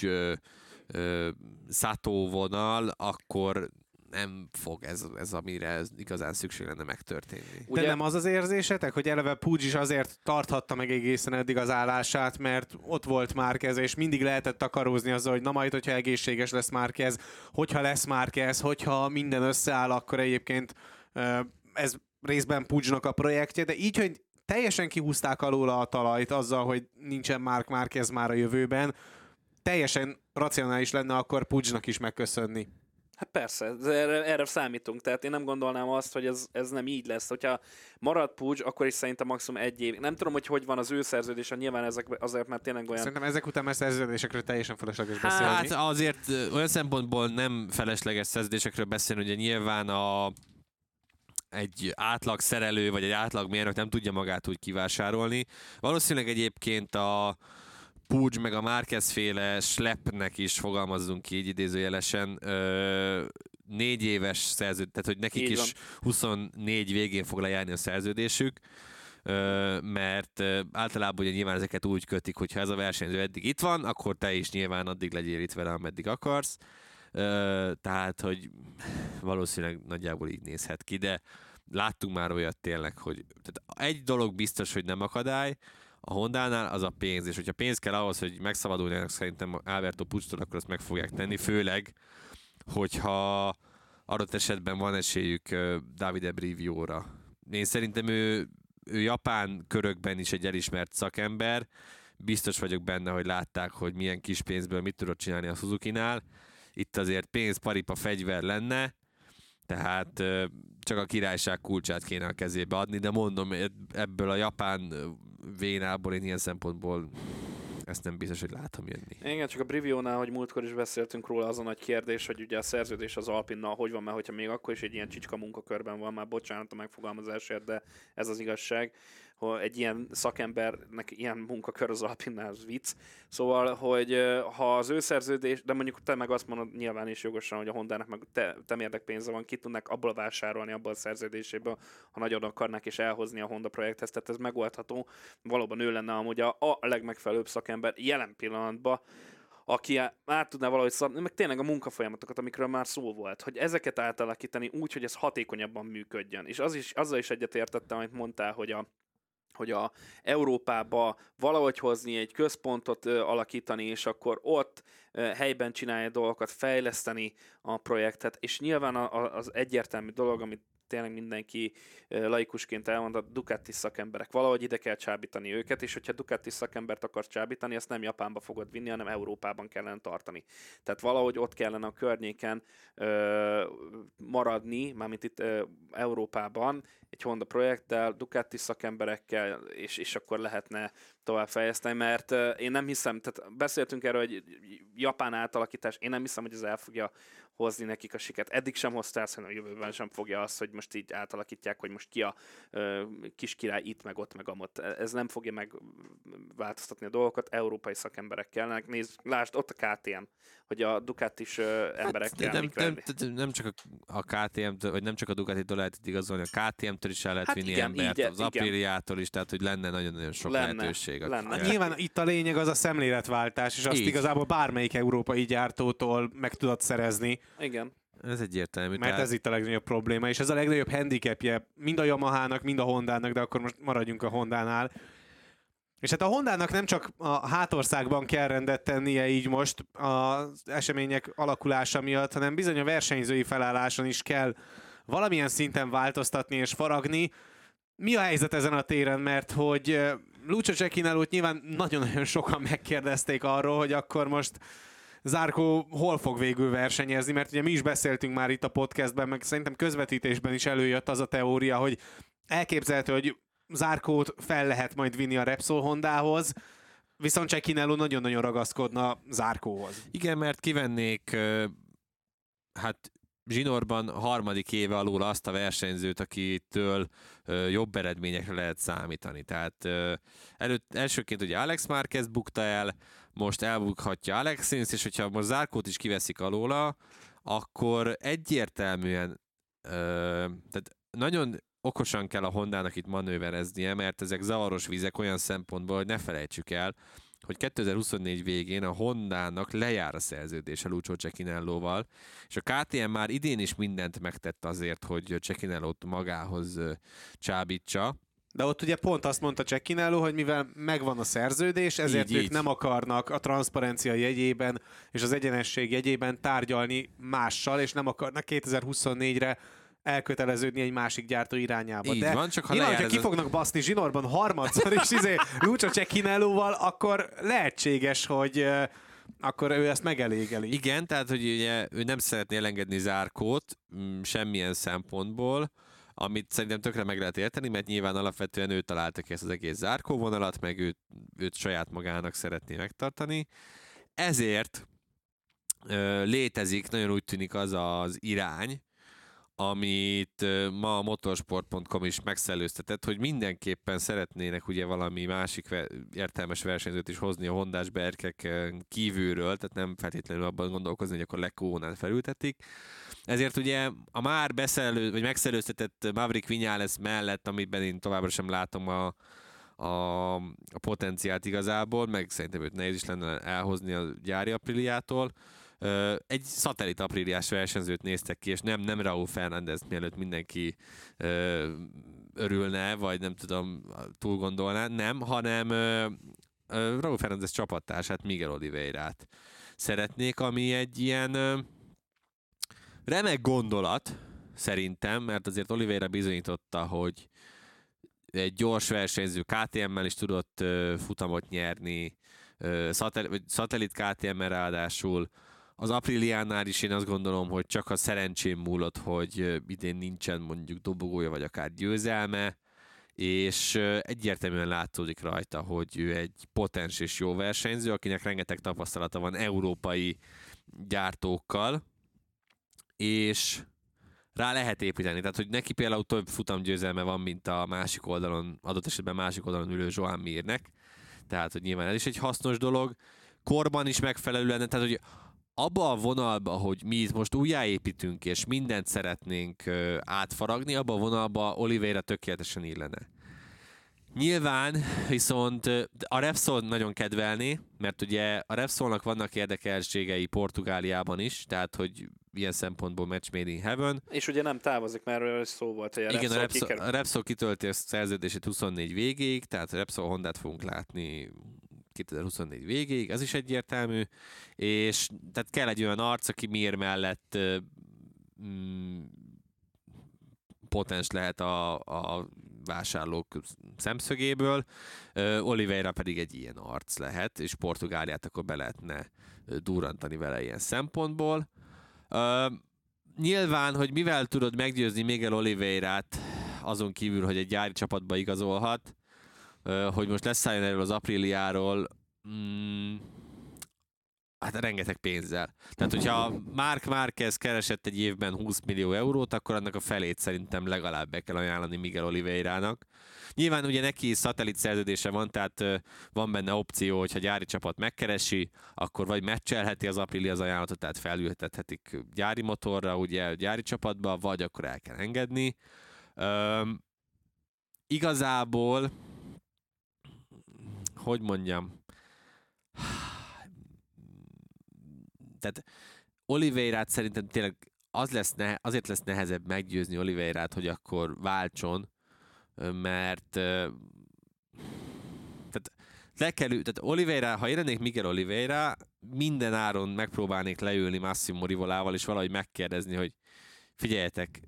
ö, Sato vonal, akkor nem fog ez, ez amire ez igazán szükség lenne megtörténni. De Ugye- nem az az érzésetek, hogy eleve Pugy is azért tarthatta meg egészen eddig az állását, mert ott volt Márkez, és mindig lehetett takarózni azzal, hogy na majd, hogyha egészséges lesz Márkez, hogyha lesz Márkez, hogyha minden összeáll, akkor egyébként ez részben Pugynak a projektje, de így, hogy teljesen kihúzták alóla a talajt azzal, hogy nincsen Mark Márkez már a jövőben, teljesen racionális lenne akkor Pugynak is megköszönni. Hát persze, erre, erre számítunk, tehát én nem gondolnám azt, hogy ez, ez nem így lesz. Hogyha marad Pugy, akkor is szerintem maximum egy év. Nem tudom, hogy hogy van az ő szerződése, nyilván ezek azért, mert tényleg olyan... Szerintem ezek után már szerződésekről teljesen felesleges Hát, beszélni. Hát azért olyan szempontból nem felesleges szerződésekről beszélni, ugye nyilván a egy átlag szerelő, vagy egy átlag mérnök nem tudja magát úgy kivásárolni. Valószínűleg egyébként a Pugy meg a Márquez féle slepnek is fogalmazzunk így idézőjelesen ö, négy éves szerződ, tehát hogy nekik is 24 végén fog lejárni a szerződésük, mert általában ugye nyilván ezeket úgy kötik, hogy ha ez a versenyző eddig itt van, akkor te is nyilván addig legyél itt vele, ameddig akarsz. Tehát, hogy valószínűleg nagyjából így nézhet ki, de láttunk már olyat tényleg, hogy tehát egy dolog biztos, hogy nem akadály, a Hondánál az a pénz, és hogyha pénz kell ahhoz, hogy megszabaduljanak szerintem Alberto Pucstól, akkor azt meg fogják tenni, főleg, hogyha adott esetben van esélyük Davide Brivióra. Én szerintem ő, ő japán körökben is egy elismert szakember, biztos vagyok benne, hogy látták, hogy milyen kis pénzből mit tudott csinálni a Suzuki-nál. Itt azért pénz, paripa, fegyver lenne, tehát csak a királyság kulcsát kéne a kezébe adni, de mondom, eb- ebből a japán vénából én ilyen szempontból ezt nem biztos, hogy látom jönni. Igen, csak a Brivionál, hogy múltkor is beszéltünk róla, az a nagy kérdés, hogy ugye a szerződés az Alpinnal hogy van, mert hogyha még akkor is egy ilyen csicska munkakörben van, már bocsánat a megfogalmazásért, de ez az igazság, hogy egy ilyen szakembernek ilyen munkakör az Alpinnál, az vicc. Szóval, hogy ha az ő szerződés, de mondjuk te meg azt mondod nyilván is jogosan, hogy a Hondának meg te, temérdek pénze van, ki tudnak abból vásárolni, abból a szerződéséből, ha nagyon akarnák és elhozni a Honda projekthez, tehát ez megoldható. Valóban ő lenne amúgy a, a legmegfelelőbb szakember jelen pillanatban, aki át tudná valahogy szabni, meg tényleg a munkafolyamatokat, amikről már szó volt, hogy ezeket átalakítani úgy, hogy ez hatékonyabban működjön. És az is, azzal is egyetértettem, amit mondtál, hogy a, hogy a Európába valahogy hozni egy központot ö, alakítani, és akkor ott ö, helyben csinálja dolgokat, fejleszteni a projektet, és nyilván a, az egyértelmű dolog, amit tényleg mindenki laikusként elmond, a Ducati szakemberek. Valahogy ide kell csábítani őket, és hogyha Ducati szakembert akarsz csábítani, azt nem Japánba fogod vinni, hanem Európában kellene tartani. Tehát valahogy ott kellene a környéken ö, maradni, mármint itt ö, Európában, egy Honda projekttel, Ducati szakemberekkel, és, és akkor lehetne tovább fejleszteni, mert ö, én nem hiszem, tehát beszéltünk erről, hogy japán átalakítás, én nem hiszem, hogy ez el fogja hozni nekik a siket. Eddig sem hozta ezt, hanem a jövőben sem fogja azt, hogy most így átalakítják, hogy most ki a ö, kis király itt, meg ott, meg amott. Ez nem fogja megváltoztatni a dolgokat, európai szakemberek kellene. Nézd, lásd, ott a KTM, hogy a Ducatis ö, emberek Hát, nem, nem, nem, nem, csak a, a KTM-től, vagy nem csak a Ducati-től lehet itt igazolni, a KTM-től is el lehet Hát vinni igen, embert, így- az. Apriliától is, tehát hogy lenne nagyon-nagyon sok Lenne, lehetőség. lenne. Hát nyilván itt a lényeg az a szemléletváltás, és azt Így. igazából bármelyik európai gyártótól meg tudod szerezni, Igen. Ez egyértelmű. mert tehát- ez itt a legnagyobb probléma, és ez a legnagyobb handicapje mind a Yamahának, mind a Hondának, de akkor most maradjunk a Hondánál. És hát a Hondának nem csak a hátországban kell rendet tennie így most az események alakulása miatt, hanem bizony a versenyzői felálláson is kell valamilyen szinten változtatni és faragni. Mi a helyzet ezen a téren? Mert hogy eh, Lucio Cecchinelót nyilván nagyon-nagyon sokan megkérdezték arról, hogy akkor most Zárkó hol fog végül versenyezni, mert ugye mi is beszéltünk már itt a podcastben, meg szerintem közvetítésben is előjött az a teória, hogy elképzelhető, hogy Zárkót fel lehet majd vinni a Repsol Hondához, viszont Cecchinello nagyon-nagyon ragaszkodna Zárkóhoz. Igen, mert kivennék hát zsinórban harmadik éve alul azt a versenyzőt, akitől ö, jobb eredményekre lehet számítani. Tehát ö, előtt, elsőként ugye Alex Márquez bukta el, most elbukhatja Alex Rins, és hogyha most Zárkót is kiveszik alóla, akkor egyértelműen ö, tehát nagyon okosan kell a Hondának itt manővereznie, mert ezek zavaros vizek olyan szempontból, hogy ne felejtsük el, hogy 2024 végén a Hondának lejár a szerződése Lucio Cecchinellóval, és a KTM már idén is mindent megtett azért, hogy Cecchinellót magához csábítsa. De ott ugye pont azt mondta Cecchinello, hogy mivel megvan a szerződés, ezért Így, ők így. nem akarnak a transzparencia jegyében és az egyenesség jegyében tárgyalni mással, és nem akarnak 2024-re elköteleződni egy másik gyártó irányába. Így De van, csak ha nyilván, hogyha ki fognak baszni zsinórban harmadszor, és izé Lucio Cecchinellóval, akkor lehetséges, hogy akkor ő ezt megelégeli. Igen, tehát hogy ugye ő nem szeretné elengedni Zárkót mm, semmilyen szempontból, amit szerintem tökre meg lehet érteni, mert nyilván alapvetően ő találta ki ezt az egész zárkó vonalat, meg őt, őt saját magának szeretné megtartani. Ezért ö, létezik, nagyon úgy tűnik az az irány, amit ma a motorsport.com is megszellőztetett, hogy mindenképpen szeretnének ugye valami másik értelmes versenyzőt is hozni a hondás berkek kívülről, tehát nem feltétlenül abban gondolkozni, hogy akkor Lekónál felültetik. Ezért ugye a már beszellő, vagy megszellőztetett Maverick Viñales mellett, amiben én továbbra sem látom a, a, a potenciált igazából, meg szerintem őt nehéz is lenne elhozni a gyári Apriliától. Egy szatellit apríliás versenyzőt néztek ki, és nem, nem Raúl Fernández, mielőtt mindenki örülne, vagy nem tudom, túl gondolná, nem, hanem Raúl Fernández csapattársát, Miguel Oliveirát szeretnék, ami egy ilyen remek gondolat, szerintem, mert azért Oliveira bizonyította, hogy egy gyors versenyző KTM-mel is tudott futamot nyerni, szatel- szatellit KTM-mel ráadásul. Az Apriliánál is én azt gondolom, hogy csak a szerencsém múlott, hogy idén nincsen mondjuk dobogója, vagy akár győzelme, és egyértelműen látszódik rajta, hogy ő egy potens és jó versenyző, akinek rengeteg tapasztalata van európai gyártókkal, és rá lehet építeni. Tehát, hogy neki például több futamgyőzelme van, mint a másik oldalon, adott esetben másik oldalon ülő Joan Mirnek. Tehát, hogy nyilván ez is egy hasznos dolog. Korban is megfelelő lenne, tehát, hogy abba a vonalba, hogy mi itt most újjáépítünk, és mindent szeretnénk átfaragni, abba a vonalba Oliveira tökéletesen illene. Nyilván viszont a Repsol nagyon kedvelni, mert ugye a Repsolnak vannak érdekeltségei Portugáliában is, tehát hogy ilyen szempontból match made in heaven. És ugye nem távozik, mert szó volt, hogy a Igen, a Repsol Repsol, kikerül. a Repsol kitölti a szerződését 24 végéig, tehát a Repsol Hondát fogunk látni 2024 végéig, ez is egyértelmű, és tehát kell egy olyan arc, aki Mir mellett mm, potens lehet a, a vásárlók szemszögéből, Oliveira pedig egy ilyen arc lehet, és Portugáliát akkor be lehetne ö, durrantani vele ilyen szempontból. Nyilván, hogy mivel tudod meggyőzni Miguel Oliveirát, azon kívül, hogy egy gyári csapatba igazolhat, hogy most leszálljon erről az apríliáról, mm, hát rengeteg pénzzel. Tehát, hogyha Mark Márquez keresett egy évben 20 millió eurót, akkor annak a felét szerintem legalább be kell ajánlani Miguel Oliveira-nak. Nyilván ugye neki szatellit szerződése van, tehát van benne opció, hogyha gyári csapat megkeresi, akkor vagy meccselheti az aprili az ajánlatot, tehát felültethetik gyári motorra, ugye gyári csapatba, vagy akkor el kell engedni. Üm, igazából, hogy mondjam, tehát Oliveirát szerintem tényleg az lesz nehe, azért lesz nehezebb meggyőzni Oliveirát, hogy akkor váltson, mert tehát le kell, tehát Oliveira, ha én Miguel Oliveira, minden áron megpróbálnék leülni Massimo Rivolával, és valahogy megkérdezni, hogy figyeljetek,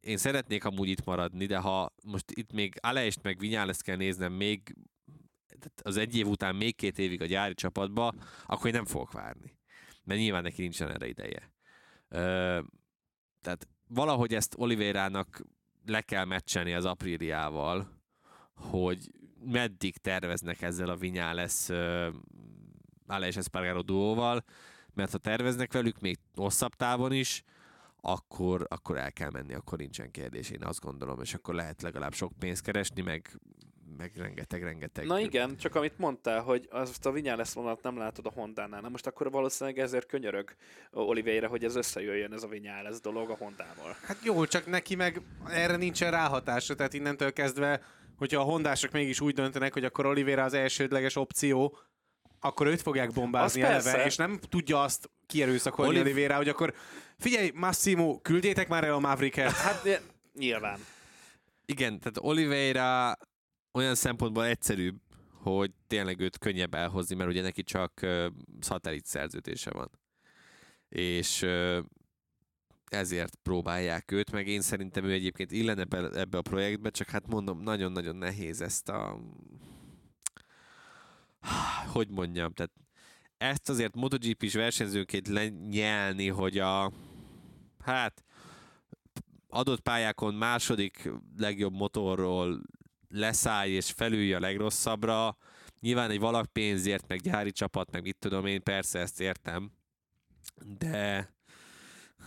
én szeretnék amúgy itt maradni, de ha most itt még Alest meg Vinyáleszt kell néznem még az egy év után még két évig a gyári csapatba, akkor én nem fogok várni. Mert nyilván neki nincsen erre ideje. Ö, tehát valahogy ezt Oliverának le kell meccselni az Apriliával, hogy meddig terveznek ezzel a Vinyales Alex Espargaro duóval, mert ha terveznek velük még hosszabb távon is, akkor, akkor el kell menni, akkor nincsen kérdés, én azt gondolom, és akkor lehet legalább sok pénzt keresni, meg, meg rengeteg, rengeteg. Na igen, csak amit mondtál, hogy azt a Vinyales vonalat nem látod a Hondánál. Na most akkor valószínűleg ezért könyörög Oliveira, hogy ez összejöjjön ez a Vinyales dolog a Hondával. Hát jó, csak neki meg erre nincsen ráhatása, tehát innentől kezdve, hogyha a hondások mégis úgy döntenek, hogy akkor Oliveira az elsődleges opció, akkor őt fogják bombázni Az eleve, persze. és nem tudja azt kierőszakolni Oliv- Oliveira, hogy akkor figyelj, Massimo, küldjétek már el a Mavericket. Hát nyilván. Igen, tehát Oliveira olyan szempontból egyszerűbb, hogy tényleg őt könnyebb elhozni, mert ugye neki csak uh, szatellit szerződése van. És uh, ezért próbálják őt, meg én szerintem ő egyébként illene be, ebbe a projektbe, csak hát mondom, nagyon-nagyon nehéz ezt a... Hogy mondjam, tehát ezt azért MotoGP-s versenyzőként lenyelni, hogy a... Hát adott pályákon második legjobb motorról leszállj és felülj a legrosszabbra. Nyilván egy valak pénzért, meg gyári csapat, meg mit tudom én, persze ezt értem, de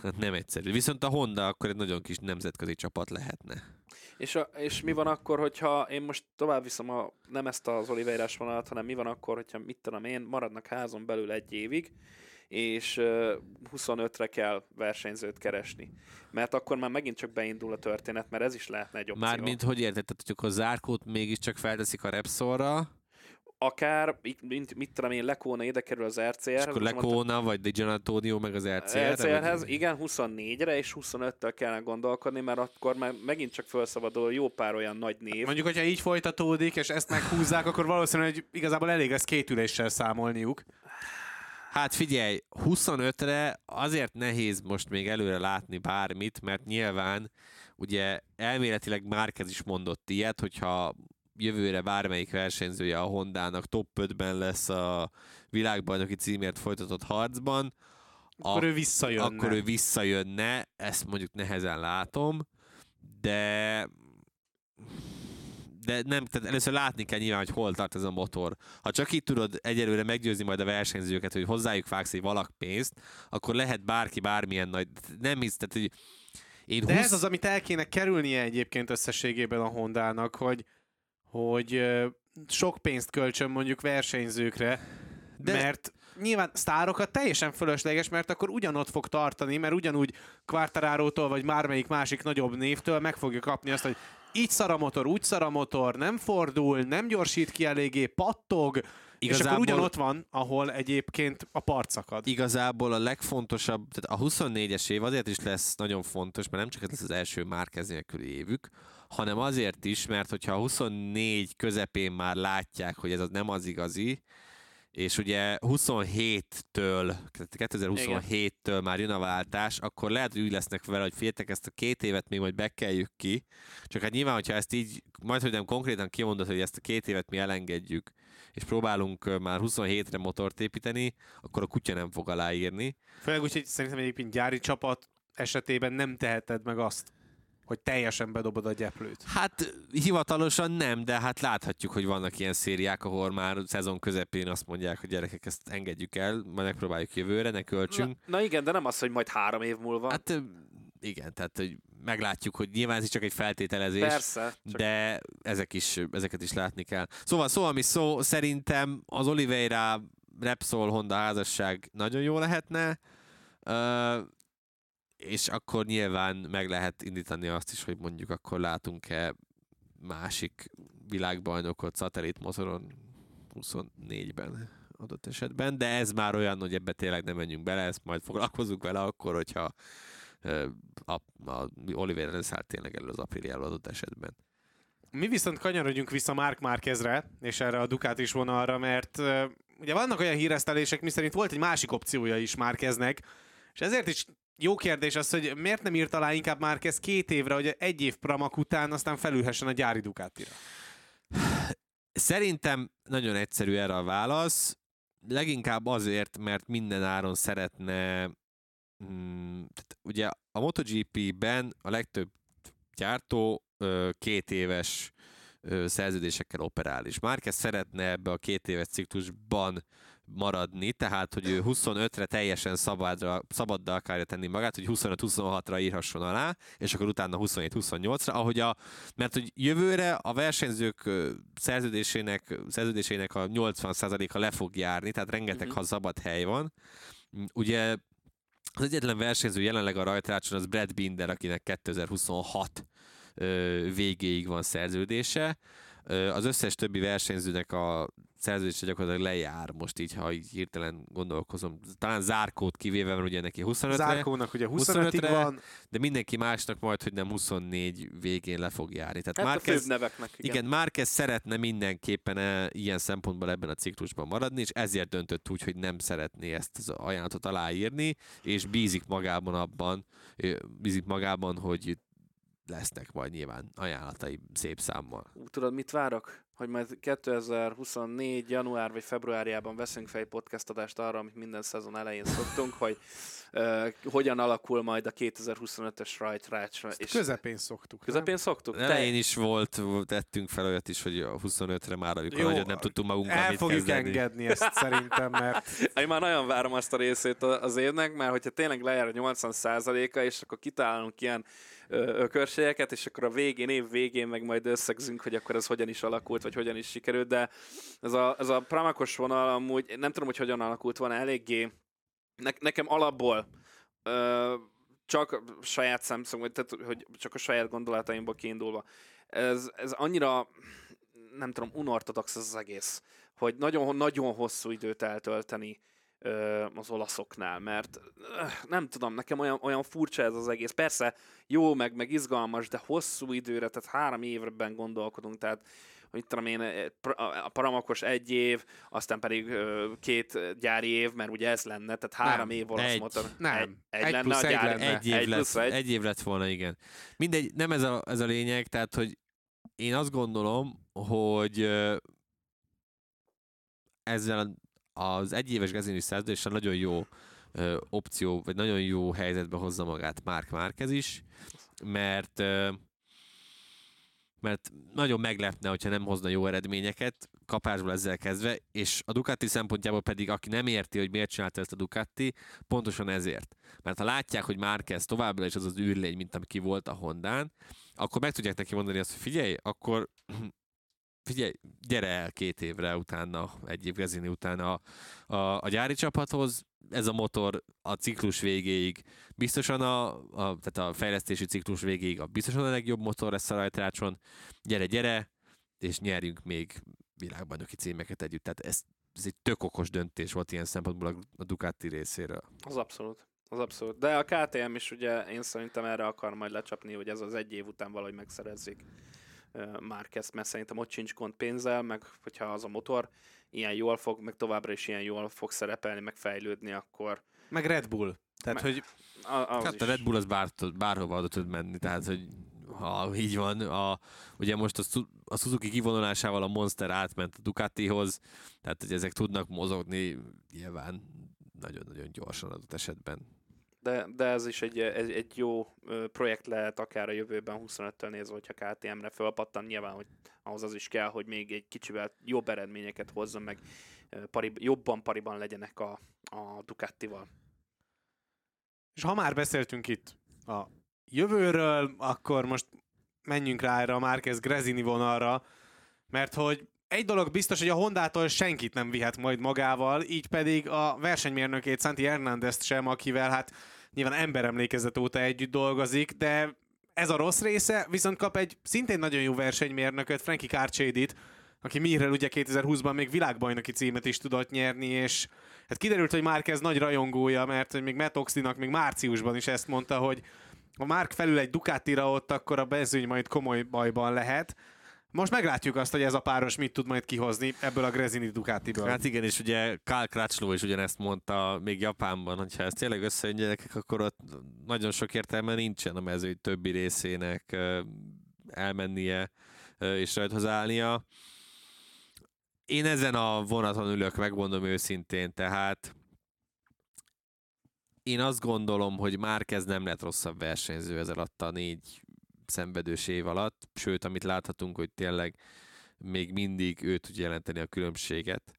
hát nem egyszerű. Viszont a Honda akkor egy nagyon kis nemzetközi csapat lehetne. És, a, és mi van akkor, hogyha én most tovább viszem a, nem ezt az Oliveirás vonalat, hanem mi van akkor, hogyha mit tudom én, maradnak házon belül egy évig, és uh, 25-re kell versenyzőt keresni. Mert akkor már megint csak beindul a történet, mert ez is lehetne egy opció. Mármint, hogy érted, tehát hogy akkor a zárkót mégiscsak felteszik a Repsolra, Akár, mit, mit, tudom én, Lekóna ide kerül az RCR-hez. és akkor Lekóna, vagy Di Gianantonio, meg az RCR-re, RCR-hez, vagy- igen, 24-re és 25-től kellene gondolkodni, mert akkor már megint csak felszabadul jó pár olyan nagy név. Mondjuk, hogyha így folytatódik, és ezt meghúzzák, akkor valószínűleg hogy igazából elég lesz két üléssel számolniuk. Hát figyelj, 25-re azért nehéz most még előre látni bármit, mert nyilván ugye elméletileg Márquez is mondott ilyet, hogyha jövőre bármelyik versenyzője a Hondának top 5-ben lesz a világbajnoki címért folytatott harcban, Akkor a- ő visszajönne. akkor ő visszajönne, ezt mondjuk nehezen látom, de de nem, tehát először látni kell nyilván, hogy hol tart ez a motor. Ha csak így tudod egyelőre meggyőzni majd a versenyzőket, hogy hozzájuk vágsz egy valak pénzt, akkor lehet bárki bármilyen nagy, nem hisz, tehát hogy én De 20... ez az, amit el kéne kerülnie egyébként összességében a Hondának, hogy, hogy sok pénzt költsön mondjuk versenyzőkre, De- De... mert nyilván sztárokat teljesen fölösleges, mert akkor ugyanott fog tartani, mert ugyanúgy Quartararo-tól vagy bármelyik másik nagyobb névtől meg fogja kapni azt, hogy így szar a motor, úgy szar a motor, nem fordul, nem gyorsít ki eléggé, pattog, Igazából... És akkor ugyanott van, ahol egyébként a part szakad. Igazából a legfontosabb, tehát a 24-es év azért is lesz nagyon fontos, mert nem csak ez lesz az első Márkez nélküli évük, hanem azért is, mert hogyha a 24 közepén már látják, hogy ez az nem az igazi, és ugye 27-től, 2027-től már jön a váltás, akkor lehet, hogy úgy lesznek vele, hogy féltek ezt a két évet még majd bekeljük ki, csak hát nyilván, hogyha ezt így, majd hogy nem konkrétan kimondod, hogy ezt a két évet mi elengedjük, és próbálunk már 27-re motort építeni, akkor a kutya nem fog aláírni. Főleg úgy, hogy szerintem egyébként gyári csapat esetében nem teheted meg azt, hogy teljesen bedobod a gyeplőt. Hát hivatalosan nem, de hát láthatjuk, hogy vannak ilyen szériák, ahol már szezon közepén azt mondják, hogy gyerekek, ezt engedjük el, majd megpróbáljuk jövőre, ne költsünk. Na, na igen, de nem az, hogy majd három év múlva. Hát igen, tehát hogy meglátjuk, hogy nyilván ez csak egy feltételezés, Persze, csak... de ezek is, ezeket is látni kell. Szóval szó, ami szó, szerintem az Oliveira Repsol Honda házasság nagyon jó lehetne, és akkor nyilván meg lehet indítani azt is, hogy mondjuk akkor látunk-e másik világbajnokot szatellitmotoron 24-ben adott esetben, de ez már olyan, hogy ebbe tényleg nem menjünk bele, ezt majd foglalkozunk vele akkor, hogyha a, a Oliver leszáll tényleg elő az Apriliáról adott esetben. Mi viszont kanyarodjunk vissza Mark Márkezre, és erre a Ducati is vonalra, mert ugye vannak olyan híresztelések, miszerint volt egy másik opciója is Márkeznek, és ezért is jó kérdés az, hogy miért nem írt alá inkább Márkez két évre, hogy egy év Pramak után aztán felülhessen a gyári Ducatira? Szerintem nagyon egyszerű erre a válasz. Leginkább azért, mert minden áron szeretne mm, ugye a MotoGP-ben a legtöbb gyártó két éves szerződésekkel operál, és Márquez szeretne ebbe a két éves ciklusban maradni, tehát hogy ő 25-re teljesen szabadra, szabaddal akarja tenni magát, hogy 25-26-ra írhasson alá, és akkor utána 27-28-ra, ahogy a, mert hogy jövőre a versenyzők szerződésének, szerződésének a 80%-a le fog járni, tehát rengeteg, uh-huh. ha szabad hely van. Ugye az egyetlen versenyző jelenleg a rajtrácson az Brad Binder, akinek 2026 végéig van szerződése. Az összes többi versenyzőnek a szerződése gyakorlatilag lejár most így, ha így hirtelen gondolkozom. Talán Zárkót kivéve, mert ugye neki 25 re Zárkónak ugye 25 re van. De mindenki másnak majd, hogy nem 24 végén le fog járni. Tehát hát Márquez, a neveknek, igen. igen, Márquez szeretne mindenképpen e, ilyen szempontból ebben a ciklusban maradni, és ezért döntött úgy, hogy nem szeretné ezt az ajánlatot aláírni, és bízik magában abban, bízik magában, hogy lesznek majd nyilván ajánlatai szép számmal. Tudod, mit várok? Hogy majd 2024. január vagy februárjában veszünk fel egy podcast adást arra, amit minden szezon elején szoktunk, hogy uh, hogyan alakul majd a 2025-ös rajtrács. És közepén szoktuk. Közepén nem? szoktuk? Elején is volt, tettünk fel olyat is, hogy a 25-re már, amikor Jó, nagyon nem tudtunk magunkkal el fogjuk kezdeni. engedni ezt szerintem, mert... Én már nagyon várom azt a részét az évnek, mert hogyha tényleg lejár a 80%-a, és akkor kitálunk ilyen ökörségeket, és akkor a végén, év végén meg majd összegzünk, hogy akkor ez hogyan is alakult, vagy hogyan is sikerült, de ez a, ez a pramakos vonal amúgy, nem tudom, hogy hogyan alakult, van eléggé, ne, nekem alapból ö, csak saját szemszög, tehát hogy csak a saját gondolataimból kiindulva. Ez, ez annyira, nem tudom, unortodox ez az egész, hogy nagyon, nagyon hosszú időt eltölteni az olaszoknál, mert nem tudom, nekem olyan, olyan furcsa ez az egész. Persze jó, meg, meg izgalmas, de hosszú időre, tehát három évben gondolkodunk, tehát hogy tudom én, a paramakos egy év, aztán pedig két gyári év, mert ugye ez lenne, tehát három nem, év olasz egy, motor. Nem, egy, egy, egy lenne a gyári. Egy, lenne. egy, év egy, lesz, egy. egy év lett volna, igen. Mindegy, nem ez a, ez a lényeg, tehát hogy én azt gondolom, hogy ezzel az egyéves gazinis szerződéssel nagyon jó ö, opció, vagy nagyon jó helyzetbe hozza magát Mark Márquez is, mert ö, mert nagyon meglepne, hogyha nem hozna jó eredményeket, kapásból ezzel kezdve, és a Ducati szempontjából pedig, aki nem érti, hogy miért csinálta ezt a Ducati, pontosan ezért. Mert ha látják, hogy Márquez továbbra is az az űrlény, mint ami ki volt a Hondán, akkor meg tudják neki mondani azt, hogy figyelj, akkor figyelj, gyere el két évre utána, egy év Gresini utána a, a, a gyári csapathoz, ez a motor a ciklus végéig biztosan a, a, tehát a fejlesztési ciklus végéig a biztosan a legjobb motor lesz a rajtrácson. Gyere, gyere, és nyerjünk még világbajnoki címeket együtt. Tehát ez, ez egy tök okos döntés volt ilyen szempontból a Ducati részéről. Az abszolút. Az abszolút. De a KTM is ugye én szerintem erre akar majd lecsapni, hogy ez az egy év után valahogy megszerezzék már kezd, mert szerintem ott sincs gond pénzzel, meg hogyha az a motor ilyen jól fog, meg továbbra is ilyen jól fog szerepelni, meg fejlődni, akkor... Meg Red Bull. Tehát, meg, hogy... A, hát is. a Red Bull az bár, bárhova oda tud menni, tehát, hogy ha így van, a, ugye most a, a Suzuki kivonulásával a Monster átment a Ducatihoz, tehát hogy ezek tudnak mozogni nyilván nagyon-nagyon gyorsan adott esetben de, de ez is egy, egy, egy jó projekt lehet akár a jövőben 25-től nézve, hogyha KTM-re fölpattan. Nyilván, hogy ahhoz az is kell, hogy még egy kicsivel jobb eredményeket hozzon, meg parib, jobban pariban legyenek a, a Ducatival. És ha már beszéltünk itt a jövőről, akkor most menjünk rá erre a Márquez Grezini vonalra, mert hogy egy dolog biztos, hogy a Hondától senkit nem vihet majd magával, így pedig a versenymérnökét, Santi Hernández sem, akivel hát nyilván emberemlékezet óta együtt dolgozik, de ez a rossz része, viszont kap egy szintén nagyon jó versenymérnököt, Frankie Carchédit, aki Mirrel ugye 2020-ban még világbajnoki címet is tudott nyerni, és hát kiderült, hogy ez nagy rajongója, mert még Metoxinak még márciusban is ezt mondta, hogy ha Márk felül egy Ducatira ott, akkor a bezőny majd komoly bajban lehet. Most meglátjuk azt, hogy ez a páros mit tud majd kihozni ebből a Grezini Ducatiből. Hát igen, és ugye Karl Crutchlow is ugyanezt mondta még Japánban, hogyha ez tényleg összejön gyerekek, akkor ott nagyon sok értelme nincsen a mezőny többi részének elmennie és rajthoz állnia. Én ezen a vonaton ülök, megmondom őszintén, tehát én azt gondolom, hogy már kezd nem lett rosszabb versenyző ez alatt a négy szenvedős év alatt, sőt, amit láthatunk, hogy tényleg még mindig ő tudja jelenteni a különbséget.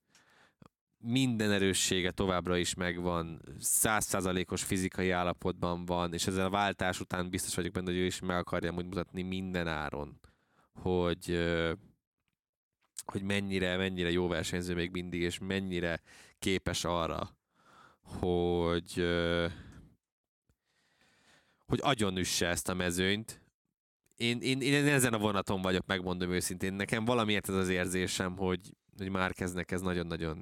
Minden erőssége továbbra is megvan, százszázalékos fizikai állapotban van, és ezzel a váltás után biztos vagyok benne, hogy ő is meg akarja úgy mutatni minden áron, hogy, hogy mennyire, mennyire jó versenyző még mindig, és mennyire képes arra, hogy hogy agyonüsse ezt a mezőnyt, én, én, én ezen a vonaton vagyok, megmondom őszintén. Nekem valamiért ez az érzésem, hogy, hogy már kezdnek ez nagyon-nagyon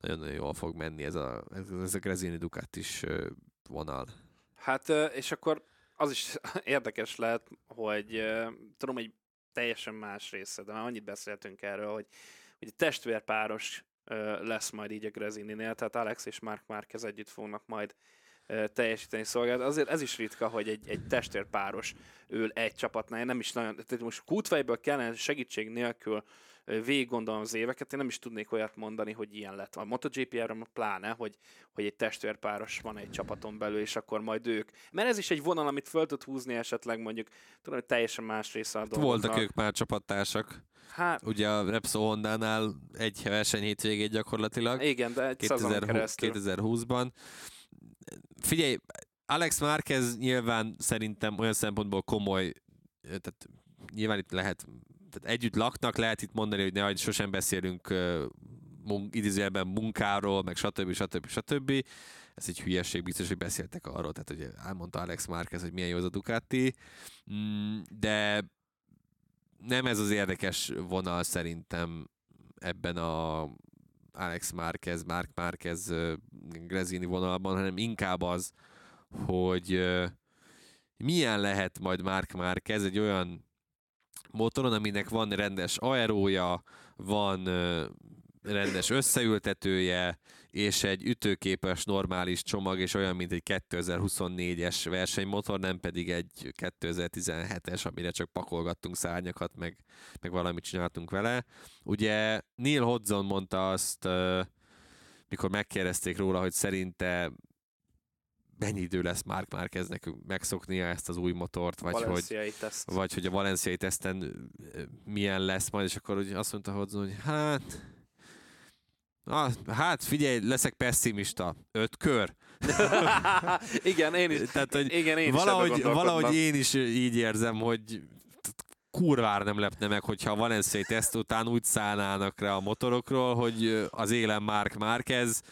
nagyon-nagyon jól fog menni ez a, ez a Grezini Ducat is vonal. Hát, és akkor az is érdekes lehet, hogy tudom, hogy teljesen más része, de már annyit beszéltünk erről, hogy, hogy testvérpáros lesz majd így a Grezininél, tehát Alex és Mark Márquez együtt fognak majd teljesíteni szolgálat. Azért ez is ritka, hogy egy, egy testvérpáros ül egy csapatnál. Én nem is nagyon, tehát most kútfejből kellene segítség nélkül végig gondolom az éveket, én nem is tudnék olyat mondani, hogy ilyen lett. A MotoGP-re pláne, hogy, hogy egy testvérpáros van egy csapaton belül, és akkor majd ők. Mert ez is egy vonal, amit föl tud húzni esetleg mondjuk, tudom, hogy teljesen más része a dolognak. Voltak ők már csapattársak. Hát, Ugye a Repsol Honda-nál egy verseny hétvégét gyakorlatilag. Igen, de egy 2020, 2020-ban figyelj, Alex Márquez nyilván szerintem olyan szempontból komoly, tehát nyilván itt lehet, tehát együtt laknak, lehet itt mondani, hogy ne, sosem beszélünk uh, mun, idézőjelben munkáról, meg stb. stb. stb. Ez egy hülyeség, biztos, hogy beszéltek arról, tehát hogy elmondta Alex Márquez, hogy milyen jó az a Ducati, mm, de nem ez az érdekes vonal szerintem ebben a Alex Márquez, Mark Márquez, Grezini vonalban, hanem inkább az, hogy milyen lehet majd Mark Márquez egy olyan motoron, aminek van rendes aerója, van rendes összeültetője, és egy ütőképes normális csomag, és olyan, mint egy 2024-es versenymotor, nem pedig egy 2017-es, amire csak pakolgattunk szárnyakat, meg, meg valamit csináltunk vele. Ugye Neil Hodgson mondta azt, mikor megkérdezték róla, hogy szerinte mennyi idő lesz Mark Márqueznek megszoknia ezt az új motort, vagy hogy, teszt. vagy hogy a valenciai teszten milyen lesz majd, és akkor ugye azt mondta Hodgson, hogy hát Ah, hát figyelj, leszek pessimista. Öt kör. igen, én is. Tehát, hogy igen, én valahogy, is valahogy én is így érzem, hogy kurvára nem lepne meg, hogyha a Valenciai teszt után úgy szállnának rá a motorokról, hogy az élen Mark Márquez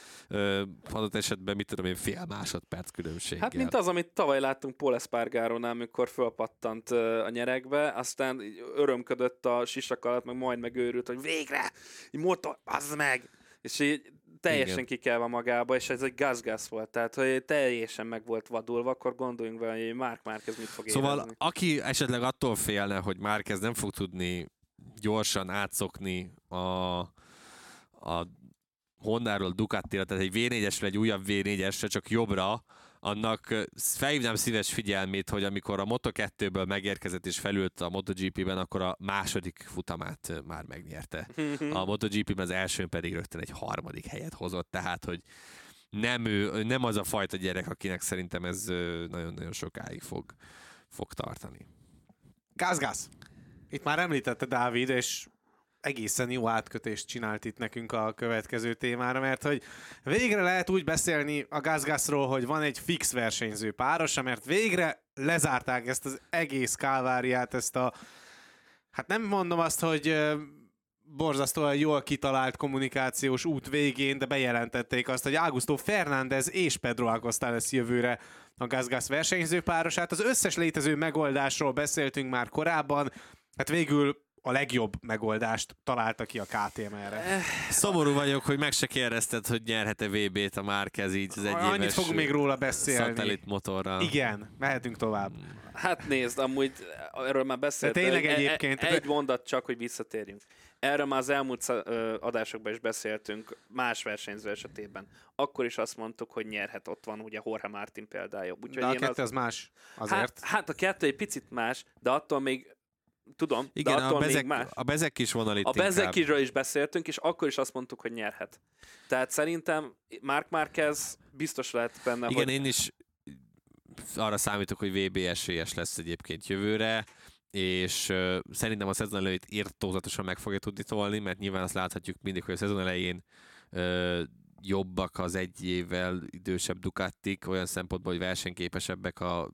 adott esetben, mit tudom én, fél másodperc különbséggel. Hát mint az, amit tavaly láttunk Paul Espargarónál, amikor fölpattant a nyerekbe, aztán örömködött a sisak alatt, meg majd megőrült, hogy végre, motor, az meg! És így teljesen Igen. kikelve magába, és ez egy gazgász volt, tehát hogy teljesen meg volt vadulva, akkor gondoljunk vele, hogy Mark Márquez mit fog Szóval érezni. aki esetleg attól félne, hogy Márquez nem fog tudni gyorsan átszokni a, a Hondáról Ducatira, tehát egy V4-esre, egy újabb V4-esre, csak jobbra, annak felhívnám szíves figyelmét, hogy amikor a Moto2-ből megérkezett és felült a MotoGP-ben, akkor a második futamát már megnyerte. A MotoGP-ben az elsőn pedig rögtön egy harmadik helyet hozott, tehát hogy nem, ő, nem az a fajta gyerek, akinek szerintem ez nagyon-nagyon sokáig fog, fog tartani. Gáz-gáz! Itt már említette Dávid, és egészen jó átkötést csinált itt nekünk a következő témára, mert hogy végre lehet úgy beszélni a Gazgasról, hogy van egy fix versenyző párosa, mert végre lezárták ezt az egész káváriát, ezt a hát nem mondom azt, hogy borzasztóan jól kitalált kommunikációs út végén, de bejelentették azt, hogy Augusto Fernández és Pedro Acosta lesz jövőre a Gazgas versenyzőpárosát. Az összes létező megoldásról beszéltünk már korábban, hát végül a legjobb megoldást találta ki a KTM-re. Eh, szomorú vagyok, hogy meg se kérdezted, hogy nyerhet-e VB-t a Márkez így az egyéves Annyit fogunk még róla beszélni. Szatellit motorral. Igen, mehetünk tovább. Hát nézd, amúgy erről már beszéltem. tényleg egy, egyébként. Egy, egy mondat csak, hogy visszatérjünk. Erről már az elmúlt adásokban is beszéltünk más versenyző esetében. Akkor is azt mondtuk, hogy nyerhet, ott van ugye Jorge Martin példája. Úgyhogy de a kettő az, az más azért. Hát, hát a kettő egy picit más, de attól még tudom, Igen, de attól a bezek, még más. A bezek is vonal itt A bezekisről is beszéltünk, és akkor is azt mondtuk, hogy nyerhet. Tehát szerintem Mark Marquez biztos lehet benne, Igen, hogy... én is arra számítok, hogy VB esélyes lesz egyébként jövőre, és uh, szerintem a szezon előtt írtózatosan meg fogja tudni tolni, mert nyilván azt láthatjuk mindig, hogy a szezon elején uh, jobbak az egy évvel idősebb Ducatik, olyan szempontból, hogy versenyképesebbek a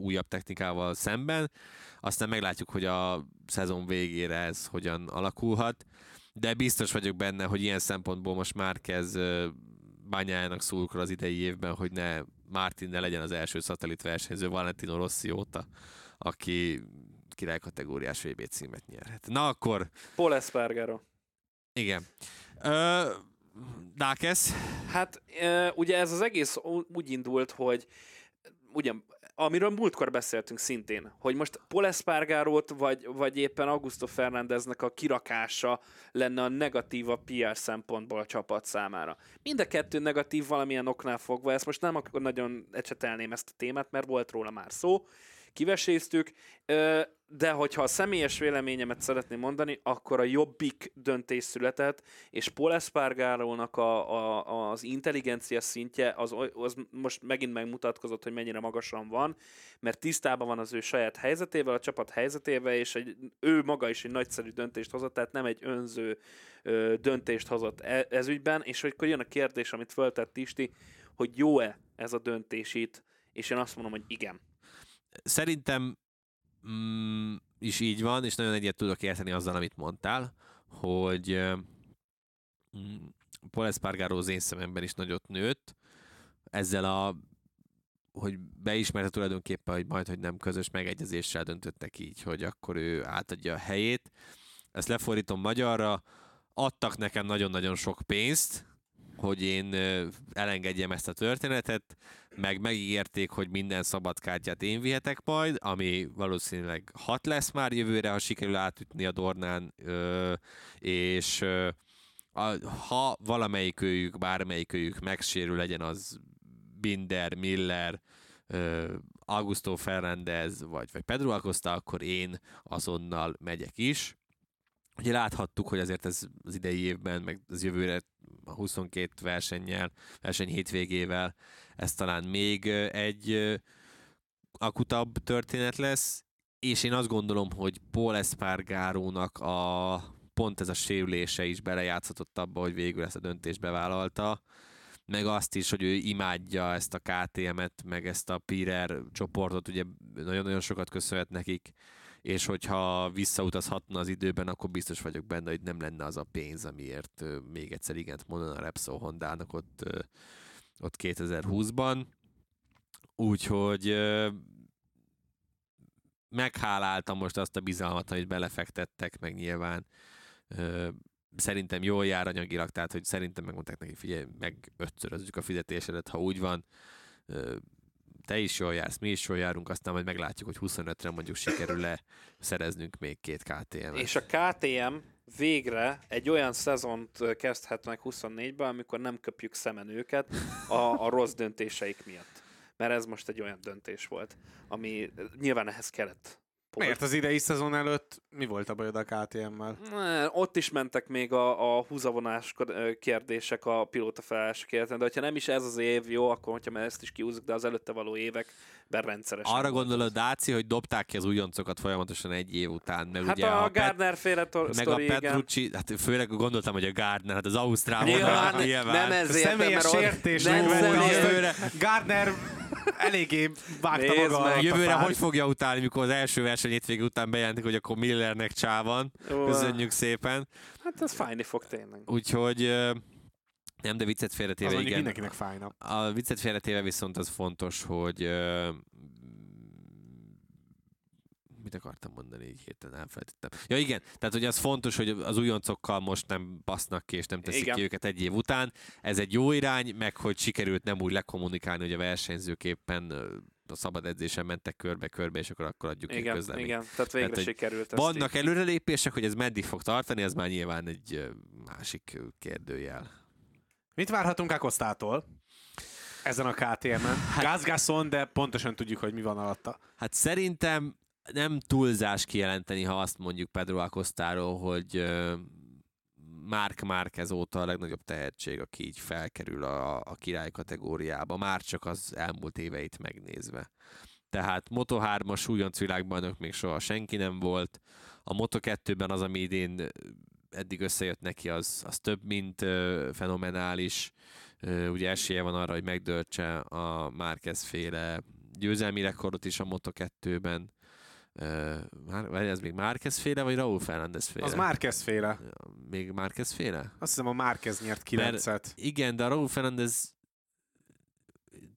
újabb technikával szemben, aztán meglátjuk, hogy a szezon végére ez hogyan alakulhat, de biztos vagyok benne, hogy ilyen szempontból most már kezd bányájának szurkol az idei évben, hogy ne Martin ne legyen az első szatellit versenyző Valentino Rossi óta, aki király kategóriás VB címet nyerhet. Na akkor... Paul Espargaro. Igen. Ö, Dákesz? Hát ugye ez az egész úgy indult, hogy ugyan amiről múltkor beszéltünk szintén, hogy most Paul vagy, vagy éppen Augusto Fernándeznek a kirakása lenne a negatív a PR szempontból a csapat számára. Mind a kettő negatív valamilyen oknál fogva, ezt most nem akkor nagyon ecsetelném ezt a témát, mert volt róla már szó, kiveséztük, de hogyha a személyes véleményemet szeretném mondani, akkor a jobbik döntés született, és Paul Espargarónak a, a, az intelligencia szintje az, az most megint megmutatkozott, hogy mennyire magasan van, mert tisztában van az ő saját helyzetével, a csapat helyzetével, és egy, ő maga is egy nagyszerű döntést hozott, tehát nem egy önző ö, döntést hozott e, ez ügyben, és akkor jön a kérdés, amit föltett Isti, hogy jó-e ez a döntés itt, és én azt mondom, hogy igen Szerintem mm, is így van, és nagyon egyet tudok érteni azzal, amit mondtál, hogy mm, Paul Espargaro az én szememben is nagyot nőtt, ezzel a hogy beismerte tulajdonképpen, hogy majd, hogy nem közös megegyezéssel döntöttek így, hogy akkor ő átadja a helyét. Ezt lefordítom magyarra, adtak nekem nagyon-nagyon sok pénzt, hogy én elengedjem ezt a történetet, meg megígérték, hogy minden szabadkártyát én vihetek majd, ami valószínűleg hat lesz már jövőre, ha sikerül átütni a Dornán, és ha valamelyik őjük, bármelyik őjük megsérül, legyen az Binder, Miller, Augusto Fernández, vagy, vagy Pedro Acosta, akkor én azonnal megyek is. Ugye láthattuk, hogy azért ez az idei évben, meg az jövőre a 22 versennyel, verseny hétvégével, ez talán még egy akutabb történet lesz, és én azt gondolom, hogy Paul Espargarónak a pont ez a sérülése is belejátszott abba, hogy végül ezt a döntést bevállalta, meg azt is, hogy ő imádja ezt a KTM-et, meg ezt a Pirer csoportot, ugye nagyon-nagyon sokat köszönhet nekik, és hogyha visszautazhatna az időben, akkor biztos vagyok benne, hogy nem lenne az a pénz, amiért még egyszer igent mondana a Repsol Hondának ott, ott 2020-ban. Úgyhogy megháláltam most azt a bizalmat, amit belefektettek, meg nyilván szerintem jól jár anyagilag, tehát hogy szerintem megmondták neki, figyelj, meg ötszörözzük a fizetésedet, ha úgy van, te is jól jársz, mi is jól járunk, aztán majd meglátjuk, hogy 25-re mondjuk sikerül-e szereznünk még két KTM-et. És a KTM végre egy olyan szezont kezdhet meg 24-ben, amikor nem köpjük szemen őket a, a rossz döntéseik miatt. Mert ez most egy olyan döntés volt, ami nyilván ehhez kellett. Pol- Miért az idei szezon előtt mi volt a bajod a KTM-mel? Ott is mentek még a, a húzavonás kérdések a pilóta felállásokért, de hogyha nem is ez az év jó, akkor hogyha már ezt is kiúzzuk, de az előtte való években rendszeresen. Arra gondolod. Dáci, hogy dobták ki az újoncokat folyamatosan egy év után, meg Hát ugye a, Pet- Gardner féle tor- meg a igen. Petrucci, hát főleg gondoltam, hogy a Gardner, hát az Ausztrál Nyilván, nyilván. nem ezért, Személyes mert ott- sértés nem személyes- eléggé vágta Nézd maga meg, Jövőre hogy fogja utálni, mikor az első verseny hétvége után bejelentik, hogy akkor Millernek csá van. Ó, Köszönjük szépen. Hát ez fájni fog tényleg. Úgyhogy nem, de viccet Az félretéve, mondjuk igen. mindenkinek fájna. A viccet félretéve viszont az fontos, hogy mit akartam mondani, így héten elfelejtettem. Ja igen, tehát hogy az fontos, hogy az újoncokkal most nem basznak ki, és nem teszik Igen. ki őket egy év után. Ez egy jó irány, meg hogy sikerült nem úgy lekommunikálni, hogy a versenyzők éppen a szabad edzésen mentek körbe-körbe, és akkor, akkor adjuk ki Igen, közleményt. igen, tehát végre hogy sikerült Vannak így. előrelépések, hogy ez meddig fog tartani, ez már nyilván egy másik kérdőjel. Mit várhatunk Akosztától? Ezen a KTM-en. Hát... Gázgászon, de pontosan tudjuk, hogy mi van alatta. Hát szerintem nem túlzás kijelenteni, ha azt mondjuk Pedro Acostáról, hogy ö, Mark Márquez óta a legnagyobb tehetség, aki így felkerül a, a király kategóriába, már csak az elmúlt éveit megnézve. Tehát Moto3-as újonc világbajnok még soha senki nem volt. A Moto2-ben az, ami idén eddig összejött neki, az, az több, mint ö, fenomenális. Ö, ugye esélye van arra, hogy megdöltse a Márquez féle győzelmi rekordot is a Moto2-ben. Már, vagy ez még Márquez féle, vagy Raúl Fernández féle? Az Márquez féle. Még Márquez féle? Azt hiszem a Márquez nyert 9-et. Igen, de a Raúl Fernández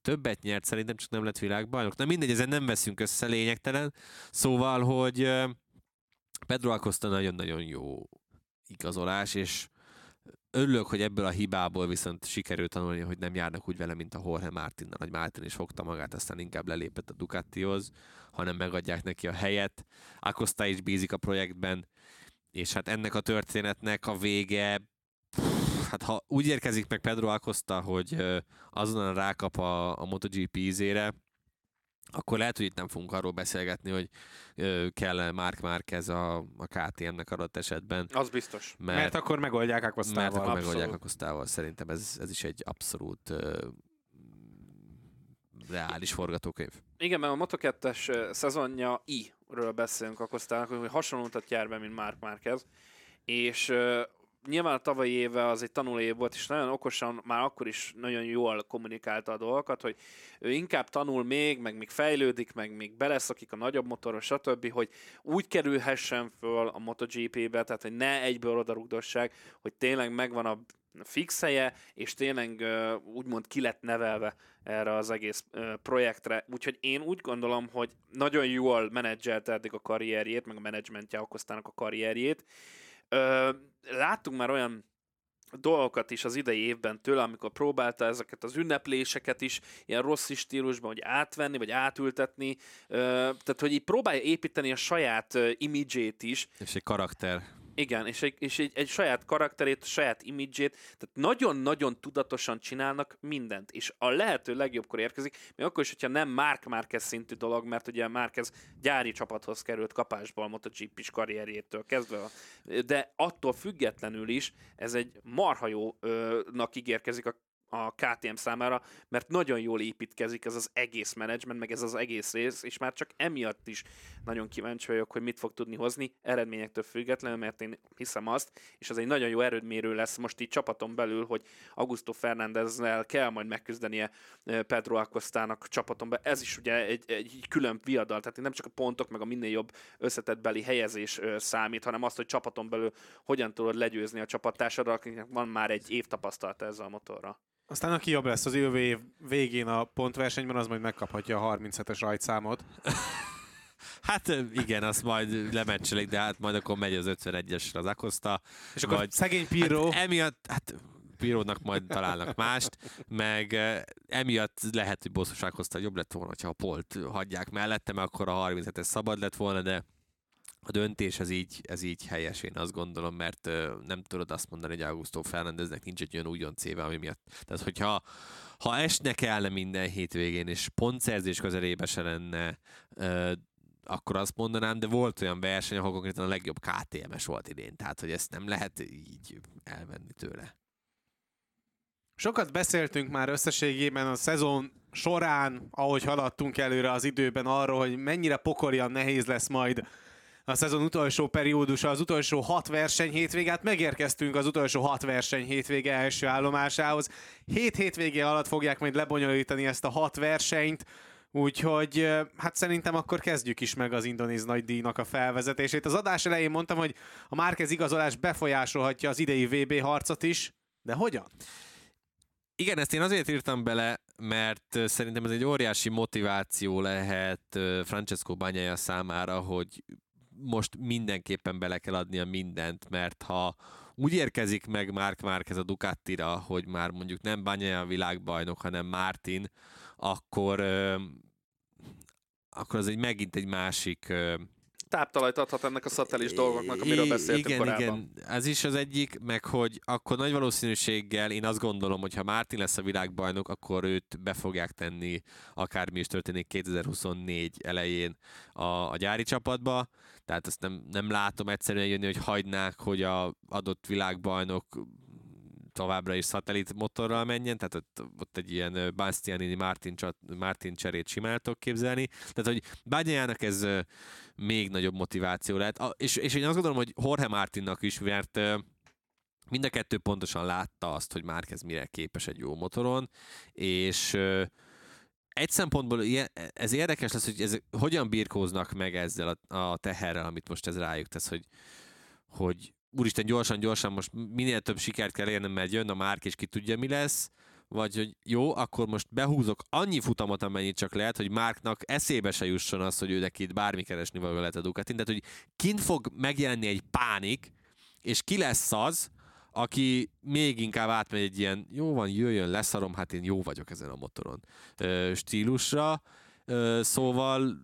többet nyert, szerintem csak nem lett világbajnok. Na mindegy, ezen nem veszünk össze, lényegtelen. Szóval, hogy Pedro Acosta nagyon-nagyon jó igazolás, és örülök, hogy ebből a hibából viszont sikerült tanulni, hogy nem járnak úgy vele, mint a Jorge Martinnal, hogy Martin is fogta magát, aztán inkább lelépett a Ducatihoz, hanem megadják neki a helyet. Acosta is bízik a projektben, és hát ennek a történetnek a vége pff, hát ha úgy érkezik meg Pedro Acosta, hogy azonnal rákap a, a MotoGP ízére, akkor lehet, hogy itt nem fogunk arról beszélgetni, hogy kell Mark Márquez a, a KTM-nek adott esetben, Az biztos. mert, Mert akkor megoldják mert Akosztával. akkor abszolút. megoldják Acosztával. Szerintem ez, ez is egy abszolút ö, reális forgatókönyv. Igen, mert a Moto2-es szezonja I-ről beszélünk a Kosztának, hogy hasonlótat jár be, mint Mark Márquez, és uh, nyilván a tavalyi éve az egy tanuló év volt, és nagyon okosan, már akkor is nagyon jól kommunikálta a dolgokat, hogy ő inkább tanul még, meg még fejlődik, meg még beleszakik a nagyobb motoros, stb., hogy úgy kerülhessen föl a MotoGP-be, tehát hogy ne egyből odarugdossák, hogy tényleg megvan a fix helye, és tényleg úgymond ki lett nevelve erre az egész projektre. Úgyhogy én úgy gondolom, hogy nagyon jól menedzselte eddig a karrierjét, meg a menedzsmentje Akosztának a karrierjét. Ö, láttunk már olyan dolgokat is az idei évben tőle, amikor próbálta ezeket az ünnepléseket is ilyen rossz stílusban, hogy átvenni, vagy átültetni. Ö, tehát, hogy így próbálja építeni a saját imidzsét is, És egy karakter. Igen, és egy, és egy, egy saját karakterét, saját imidzsét, tehát nagyon-nagyon tudatosan csinálnak mindent, és a lehető legjobbkor érkezik, még akkor is, hogyha nem Mark Márquez szintű dolog, mert ugye Márquez gyári csapathoz került kapásba a MotoGP-s karrierjétől kezdve, de attól függetlenül is ez egy marha jónak ígérkezik a a KTM számára, mert nagyon jól építkezik ez az egész menedzsment, meg ez az egész rész, és már csak emiatt is nagyon kíváncsi vagyok, hogy mit fog tudni hozni, eredményektől függetlenül, mert én hiszem azt, és az egy nagyon jó erődmérő lesz most így csapaton belül, hogy Augusto Fernándezzel kell majd megküzdenie Pedro Acostának csapaton belül. Ez is ugye egy, egy külön viadal, tehát nem csak a pontok, meg a minél jobb összetett beli helyezés számít, hanem azt, hogy csapaton belül hogyan tudod legyőzni a csapattársadat, akinek van már egy év tapasztalata ezzel a motorra. Aztán aki jobb lesz az jövő év végén a pontversenyben, az majd megkaphatja a 37-es rajtszámot. Hát igen, azt majd lemecselik, de hát majd akkor megy az 51-esre az Akosta. És akkor vagy, szegény Piró... Hát emiatt, hát Pirónak majd találnak mást, meg emiatt lehet, hogy Akosta jobb lett volna, ha a Polt hagyják mellette, mert akkor a 37-es szabad lett volna, de a döntés ez így, ez így helyes, én azt gondolom, mert nem tudod azt mondani, hogy Augusto Fernándeznek nincs egy olyan újon céve, ami miatt. Tehát, hogyha ha esne kellene minden hétvégén, és pontszerzés közelébe se lenne, akkor azt mondanám, de volt olyan verseny, ahol konkrétan a legjobb KTMS volt idén, tehát hogy ezt nem lehet így elvenni tőle. Sokat beszéltünk már összességében a szezon során, ahogy haladtunk előre az időben arról, hogy mennyire pokolian nehéz lesz majd a szezon utolsó periódusa, az utolsó hat verseny hétvégát. Megérkeztünk az utolsó hat verseny hétvége első állomásához. Hét hétvége alatt fogják majd lebonyolítani ezt a hat versenyt. Úgyhogy hát szerintem akkor kezdjük is meg az indonéz díjnak a felvezetését. Az adás elején mondtam, hogy a Márkez igazolás befolyásolhatja az idei VB harcot is, de hogyan? Igen, ezt én azért írtam bele, mert szerintem ez egy óriási motiváció lehet Francesco Bagnaia számára, hogy most mindenképpen bele kell adnia mindent, mert ha úgy érkezik meg Mark Márquez a Ducatira, hogy már mondjuk nem Bagnaia a világbajnok, hanem Martin, akkor akkor az egy megint egy másik táptalajt adhat ennek a szatellis dolgoknak, amiről beszéltünk igen, korábban. Igen, ez is az egyik, meg hogy akkor nagy valószínűséggel én azt gondolom, hogy ha Mártin lesz a világbajnok, akkor őt be fogják tenni, akármi is történik 2024 elején a, a gyári csapatba, tehát ezt nem, nem látom egyszerűen jönni, hogy hagynák, hogy a adott világbajnok továbbra is szatellit motorral menjen, tehát ott, ott egy ilyen Bastianini Martin, Martin cserét simán képzelni. Tehát, hogy Bányájának ez még nagyobb motiváció lehet. És, és én azt gondolom, hogy Jorge Martinnak is, mert mind a kettő pontosan látta azt, hogy Márquez mire képes egy jó motoron, és egy szempontból ez érdekes lesz, hogy ez, hogyan birkóznak meg ezzel a, a teherrel, amit most ez rájuk tesz, hogy, hogy úristen, gyorsan, gyorsan, most minél több sikert kell érnem, mert jön a márk, és ki tudja, mi lesz, vagy hogy jó, akkor most behúzok annyi futamot, amennyit csak lehet, hogy Márknak eszébe se jusson az, hogy ő neki itt bármi keresni való lehet a Ducatin. Tehát, hogy kint fog megjelenni egy pánik, és ki lesz az, aki még inkább átmegy egy ilyen, jó van, jöjjön, leszarom, hát én jó vagyok ezen a motoron stílusra. Szóval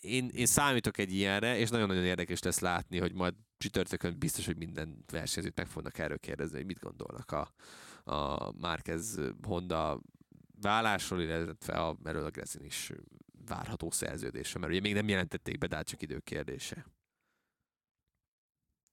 én, én számítok egy ilyenre, és nagyon-nagyon érdekes lesz látni, hogy majd csütörtökön biztos, hogy minden versenyzőt meg fognak erről kérdezni, hogy mit gondolnak a, a Márquez Honda vállásról, illetve a, Grezin is várható szerződése, mert ugye még nem jelentették be, de hát csak időkérdése.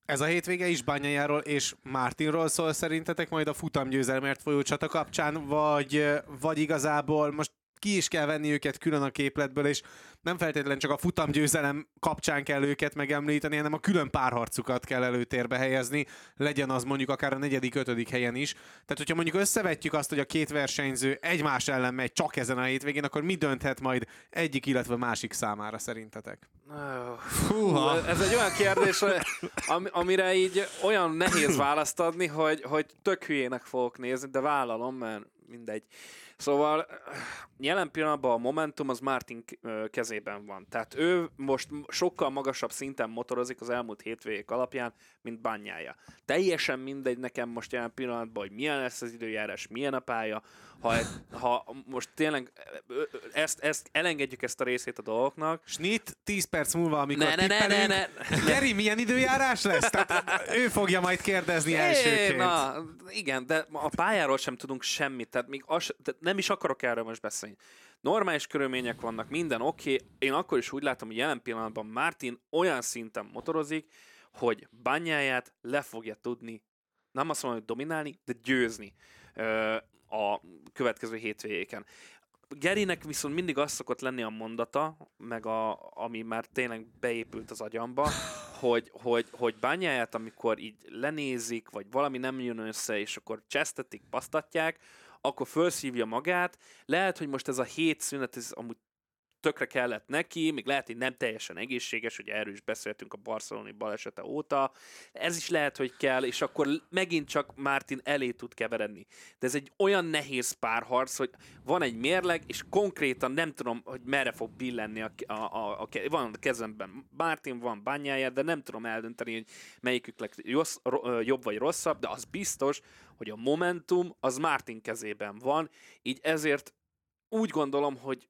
Ez a hétvége is Banyajáról és Martinról szól szerintetek majd a futamgyőzelmért folyó csata kapcsán, vagy, vagy igazából most ki is kell venni őket külön a képletből, és nem feltétlenül csak a futamgyőzelem kapcsán kell őket megemlíteni, hanem a külön párharcukat kell előtérbe helyezni, legyen az mondjuk akár a negyedik, ötödik helyen is. Tehát, hogyha mondjuk összevetjük azt, hogy a két versenyző egymás ellen megy csak ezen a hétvégén, akkor mi dönthet majd egyik, illetve másik számára szerintetek? Húha. Ez egy olyan kérdés, amire így olyan nehéz választ adni, hogy, hogy tök hülyének fogok nézni, de vállalom, mert mindegy. Szóval jelen pillanatban a Momentum az Martin kezében van. Tehát ő most sokkal magasabb szinten motorozik az elmúlt hétvégék alapján, mint bányája. Teljesen mindegy nekem most jelen pillanatban, hogy milyen lesz az időjárás, milyen a pálya. Ha, ha most tényleg ezt, ezt elengedjük ezt a részét a dolgoknak. Snit 10 perc múlva, amikor ne, ne, ne, ne, ne, Geri, milyen időjárás lesz? Tehát ő fogja majd kérdezni elsőként. Na, igen, de a pályáról sem tudunk semmit, tehát még az, tehát nem is akarok erről most beszélni. Normális körülmények vannak, minden oké. Okay. Én akkor is úgy látom, hogy jelen pillanatban Martin olyan szinten motorozik, hogy bányáját le fogja tudni, nem azt mondom, hogy dominálni, de győzni. ö, a következő hétvégéken. Gerinek viszont mindig az szokott lenni a mondata, meg a, ami már tényleg beépült az agyamba, hogy, hogy, hogy bányáját, amikor így lenézik, vagy valami nem jön össze, és akkor csesztetik, pasztatják, akkor felszívja magát. Lehet, hogy most ez a hét szünet, ez amúgy tökre kellett neki, még lehet, hogy nem teljesen egészséges, ugye erről is beszéltünk a barceloni balesete óta, ez is lehet, hogy kell, és akkor megint csak Martin elé tud keveredni. De ez egy olyan nehéz párharc, hogy van egy mérleg, és konkrétan nem tudom, hogy merre fog billenni a, a, a, a van a kezemben Martin, van bányája, de nem tudom eldönteni, hogy melyikük rossz, jobb vagy rosszabb, de az biztos, hogy a momentum az Martin kezében van, így ezért úgy gondolom, hogy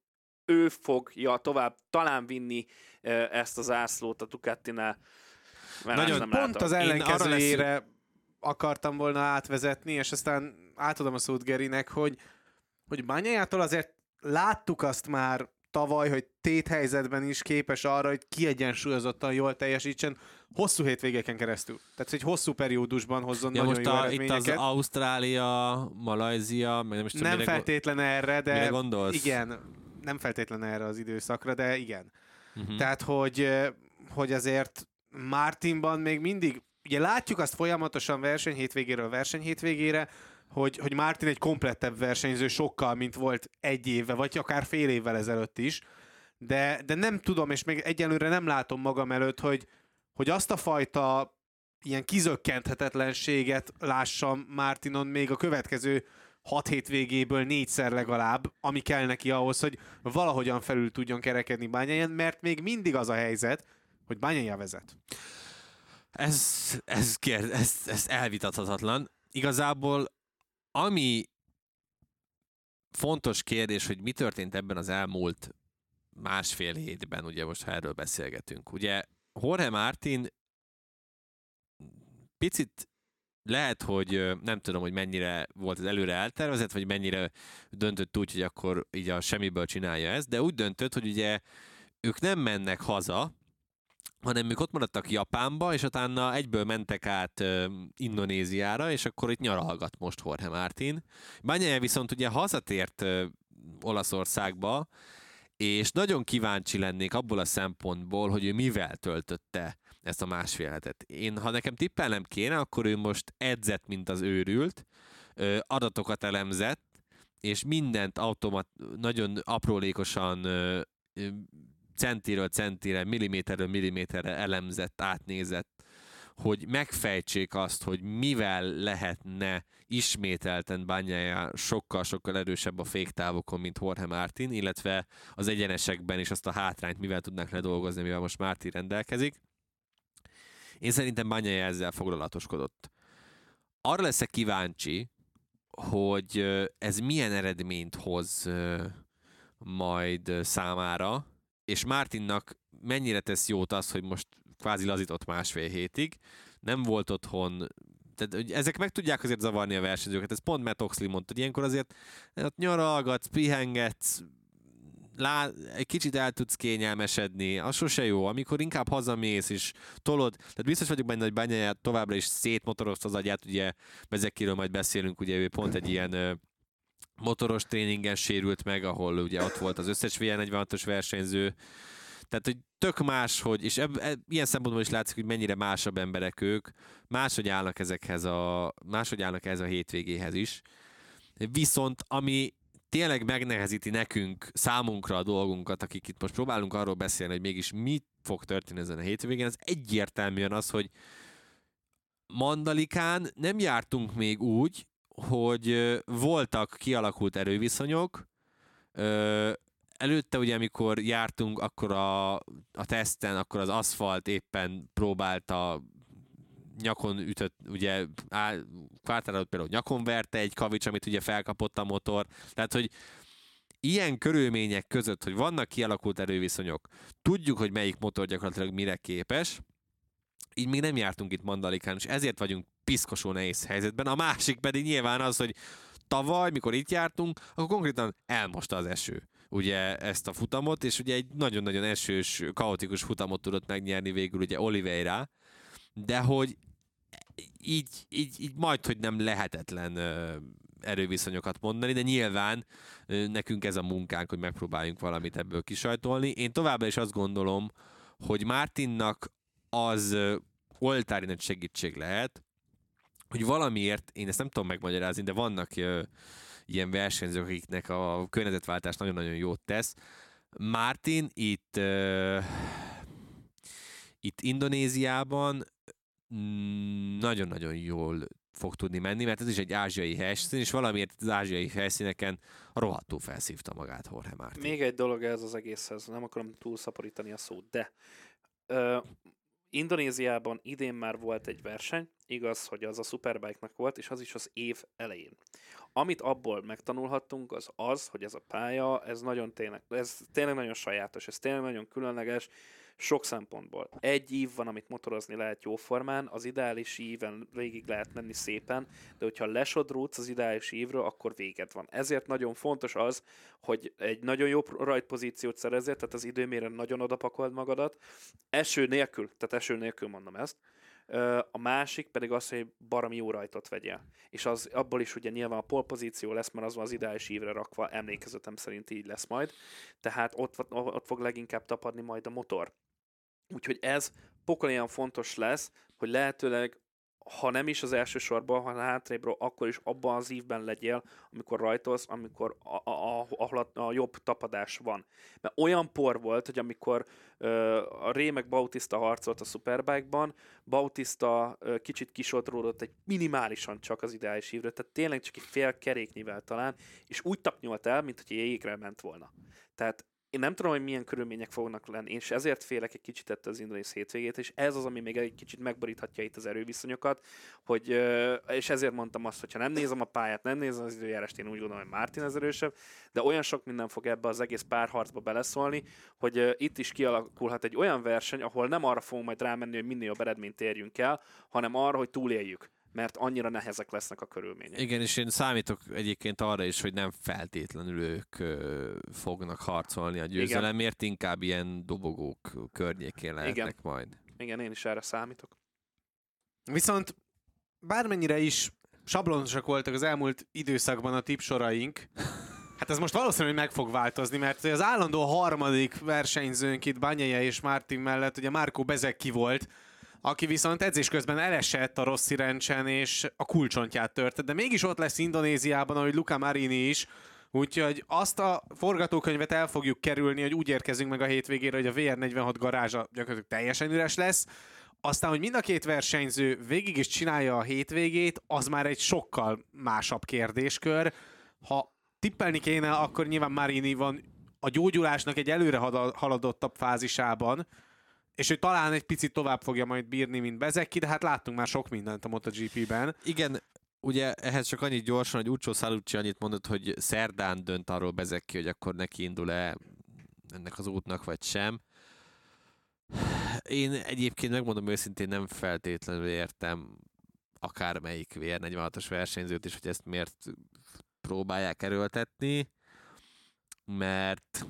ő fogja tovább talán vinni ezt az ászlót a Ducatinál. Nagyon nem pont látom. az ellenkezőjére lesz... akartam volna átvezetni, és aztán átadom a szót Gerinek, hogy, hogy Bányájától azért láttuk azt már tavaly, hogy téthelyzetben is képes arra, hogy kiegyensúlyozottan jól teljesítsen hosszú hétvégeken keresztül. Tehát, hogy hosszú periódusban hozzon ja, nagyon most jó a, Itt az Ausztrália, Malajzia, meg nem is tudom, Nem feltétlen erre, de gondolsz? igen, nem feltétlen erre az időszakra, de igen. Uh-huh. Tehát, hogy, hogy azért Martinban még mindig, ugye látjuk azt folyamatosan verseny hétvégéről verseny hétvégére, hogy, hogy Martin egy komplettebb versenyző sokkal, mint volt egy éve, vagy akár fél évvel ezelőtt is, de, de nem tudom, és még egyelőre nem látom magam előtt, hogy, hogy azt a fajta ilyen kizökkenthetetlenséget lássam Martinon még a következő hat hétvégéből négyszer legalább, ami kell neki ahhoz, hogy valahogyan felül tudjon kerekedni Bányáján, mert még mindig az a helyzet, hogy Bányája vezet. Ez, ez, kér, ez, ez elvitathatatlan. Igazából ami fontos kérdés, hogy mi történt ebben az elmúlt másfél hétben, ugye most ha erről beszélgetünk. Ugye Jorge Martin picit lehet, hogy nem tudom, hogy mennyire volt az előre eltervezett, vagy mennyire döntött úgy, hogy akkor így a semmiből csinálja ezt, de úgy döntött, hogy ugye ők nem mennek haza, hanem ők ott maradtak Japánba, és utána egyből mentek át uh, Indonéziára, és akkor itt nyaralgat most Jorge Martin. Banyaja viszont ugye hazatért uh, Olaszországba, és nagyon kíváncsi lennék abból a szempontból, hogy ő mivel töltötte ezt a másfél hetet. Én, ha nekem tippelnem kéne, akkor ő most edzett, mint az őrült, adatokat elemzett, és mindent automat, nagyon aprólékosan centiről centire, milliméterről milliméterre elemzett, átnézett, hogy megfejtsék azt, hogy mivel lehetne ismételten bányája sokkal-sokkal erősebb a féktávokon, mint Jorge Martin, illetve az egyenesekben is azt a hátrányt mivel tudnánk ledolgozni, mivel most Martin rendelkezik. Én szerintem Bányai ezzel foglalatoskodott. Arra leszek kíváncsi, hogy ez milyen eredményt hoz majd számára, és Mártinnak mennyire tesz jót az, hogy most kvázi lazított másfél hétig, nem volt otthon, tehát ezek meg tudják azért zavarni a versenyzőket, ez pont Matt Oxley mondta, hogy ilyenkor azért ott nyaralgatsz, pihengetsz, lá, egy kicsit el tudsz kényelmesedni, az sose jó, amikor inkább hazamész és tolod, tehát biztos vagyok benne, hogy Bányáját továbbra is szétmotorozta az agyát, ugye Bezekiről majd beszélünk, ugye ő pont egy ilyen motoros tréningen sérült meg, ahol ugye ott volt az összes VN46-os versenyző, tehát, hogy tök más, hogy, és eb, eb, ilyen szempontból is látszik, hogy mennyire másabb emberek ők, máshogy állnak ezekhez a, máshogy állnak ez a hétvégéhez is. Viszont ami tényleg megnehezíti nekünk, számunkra a dolgunkat, akik itt most próbálunk arról beszélni, hogy mégis mit fog történni ezen a hétvégén, az egyértelműen az, hogy Mandalikán nem jártunk még úgy, hogy voltak kialakult erőviszonyok, előtte ugye, amikor jártunk, akkor a, a teszten, akkor az aszfalt éppen próbálta nyakon ütött, ugye Quartararo például nyakon verte egy kavics, amit ugye felkapott a motor, tehát hogy ilyen körülmények között, hogy vannak kialakult erőviszonyok, tudjuk, hogy melyik motor gyakorlatilag mire képes, így még nem jártunk itt Mandalikán, és ezért vagyunk piszkosó nehéz helyzetben. A másik pedig nyilván az, hogy tavaly, mikor itt jártunk, akkor konkrétan elmosta az eső ugye ezt a futamot, és ugye egy nagyon-nagyon esős, kaotikus futamot tudott megnyerni végül ugye Oliveira, de hogy így, így, így majd, hogy nem lehetetlen erőviszonyokat mondani, de nyilván nekünk ez a munkánk, hogy megpróbáljunk valamit ebből kisajtolni. Én továbbra is azt gondolom, hogy Martinnak az oltári nagy segítség lehet, hogy valamiért, én ezt nem tudom megmagyarázni, de vannak ilyen versenyzők, akiknek a környezetváltás nagyon-nagyon jót tesz. Martin itt ö, itt Indonéziában nagyon-nagyon jól fog tudni menni, mert ez is egy ázsiai helyszín, és valamiért az ázsiai helyszíneken rohadtul felszívta magát Jorge Martin. Még egy dolog ez az egészhez, nem akarom túl szaporítani a szót, de ö, Indonéziában idén már volt egy verseny, igaz, hogy az a Superbike-nak volt, és az is az év elején. Amit abból megtanulhattunk, az az, hogy ez a pálya, ez nagyon tényleg, ez tényleg nagyon sajátos, ez tényleg nagyon különleges, sok szempontból. Egy ív van, amit motorozni lehet jóformán, az ideális íven végig lehet menni szépen, de hogyha lesodródsz az ideális ívről, akkor véged van. Ezért nagyon fontos az, hogy egy nagyon jó rajtpozíciót szerezzél, tehát az időmére nagyon odapakold magadat, eső nélkül, tehát eső nélkül mondom ezt, a másik pedig az, hogy baromi jó rajtot vegyél. És az, abból is ugye nyilván a polpozíció lesz, mert az van az ideális ívre rakva, emlékezetem szerint így lesz majd. Tehát ott, ott fog leginkább tapadni majd a motor. Úgyhogy ez pokolian fontos lesz, hogy lehetőleg ha nem is az első sorban, hanem hátrébről, akkor is abban az ívben legyél, amikor rajtolsz, amikor a, a, a, a jobb tapadás van. Mert olyan por volt, hogy amikor ö, a Rémek Bautista harcolt a Superbike-ban, Bautista ö, kicsit kisodródott egy minimálisan csak az ideális ívre, tehát tényleg csak egy fél keréknyivel talán, és úgy tapnyolt el, mint hogy jégre ment volna. Tehát én nem tudom, hogy milyen körülmények fognak lenni, és ezért félek egy kicsit ettől az indonész hétvégét, és ez az, ami még egy kicsit megboríthatja itt az erőviszonyokat, hogy, és ezért mondtam azt, hogy nem nézem a pályát, nem nézem az időjárást, én úgy gondolom, hogy Martin az erősebb, de olyan sok minden fog ebbe az egész párharcba beleszólni, hogy itt is kialakulhat egy olyan verseny, ahol nem arra fogunk majd rámenni, hogy minél jobb eredményt érjünk el, hanem arra, hogy túléljük mert annyira nehezek lesznek a körülmények. Igen, és én számítok egyébként arra is, hogy nem feltétlenül ők ö, fognak harcolni a győzelemért, Igen. inkább ilyen dobogók környékén lehetnek Igen. majd. Igen, én is erre számítok. Viszont bármennyire is sablonosak voltak az elmúlt időszakban a tipsoraink, Hát ez most valószínűleg meg fog változni, mert az állandó harmadik versenyzőnk itt Banyaja és Martin mellett, ugye Márkó Bezekki volt, aki viszont edzés közben elesett a rossz irencsen, és a kulcsontját törte, de mégis ott lesz Indonéziában, ahogy Luca Marini is, Úgyhogy azt a forgatókönyvet el fogjuk kerülni, hogy úgy érkezünk meg a hétvégére, hogy a VR46 garázsa gyakorlatilag teljesen üres lesz. Aztán, hogy mind a két versenyző végig is csinálja a hétvégét, az már egy sokkal másabb kérdéskör. Ha tippelni kéne, akkor nyilván Marini van a gyógyulásnak egy előre haladottabb fázisában, és ő talán egy picit tovább fogja majd bírni, mint Bezeki, de hát láttunk már sok mindent a MotoGP-ben. Igen, ugye ehhez csak annyit gyorsan, hogy Ucsó Szalucci annyit mondott, hogy szerdán dönt arról Bezeki, hogy akkor neki indul-e ennek az útnak, vagy sem. Én egyébként megmondom őszintén nem feltétlenül értem akármelyik VR46-os versenyzőt is, hogy ezt miért próbálják erőltetni, mert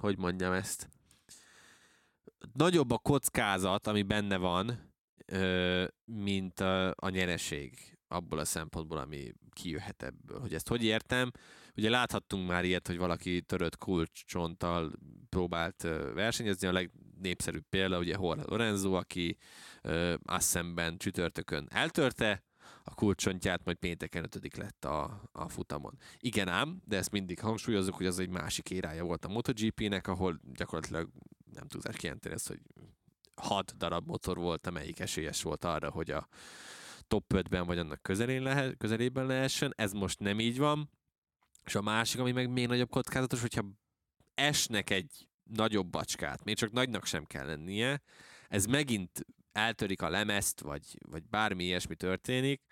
hogy mondjam ezt, nagyobb a kockázat, ami benne van, mint a, nyereség abból a szempontból, ami kijöhet ebből. Hogy ezt hogy értem? Ugye láthattunk már ilyet, hogy valaki törött kulcsonttal próbált versenyezni, a legnépszerűbb példa ugye Jorge Lorenzo, aki Assemben csütörtökön eltörte, a kulcsontját, majd pénteken ötödik lett a, a futamon. Igen ám, de ezt mindig hangsúlyozok, hogy az egy másik érája volt a MotoGP-nek, ahol gyakorlatilag nem tudás kijelenteni ezt, hogy hat darab motor volt, amelyik esélyes volt arra, hogy a top 5-ben vagy annak közelén lehet, közelében lehessen. Ez most nem így van. És a másik, ami meg még nagyobb kockázatos, hogyha esnek egy nagyobb bacskát, még csak nagynak sem kell lennie, ez megint eltörik a lemezt, vagy, vagy bármi ilyesmi történik,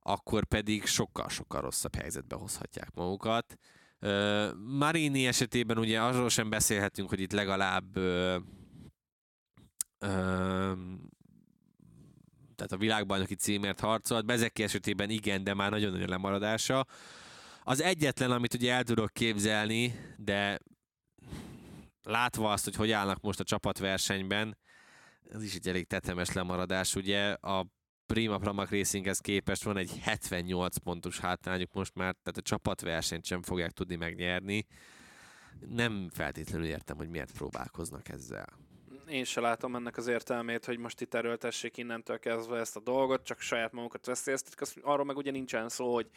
akkor pedig sokkal-sokkal rosszabb helyzetbe hozhatják magukat. Marini esetében ugye arról sem beszélhetünk, hogy itt legalább uh, uh, tehát a világbajnoki címért harcolt. Bezeki esetében igen, de már nagyon nagy lemaradása. Az egyetlen, amit ugye el tudok képzelni, de látva azt, hogy hogy állnak most a csapatversenyben, ez is egy elég tetemes lemaradás. Ugye a Prima Pramac Racinghez képest van egy 78 pontos hátrányuk most már, tehát a csapatversenyt sem fogják tudni megnyerni. Nem feltétlenül értem, hogy miért próbálkoznak ezzel. Én se látom ennek az értelmét, hogy most itt erőltessék innentől kezdve ezt a dolgot, csak saját magukat veszélyeztetik. Arról meg ugye nincsen szó, hogy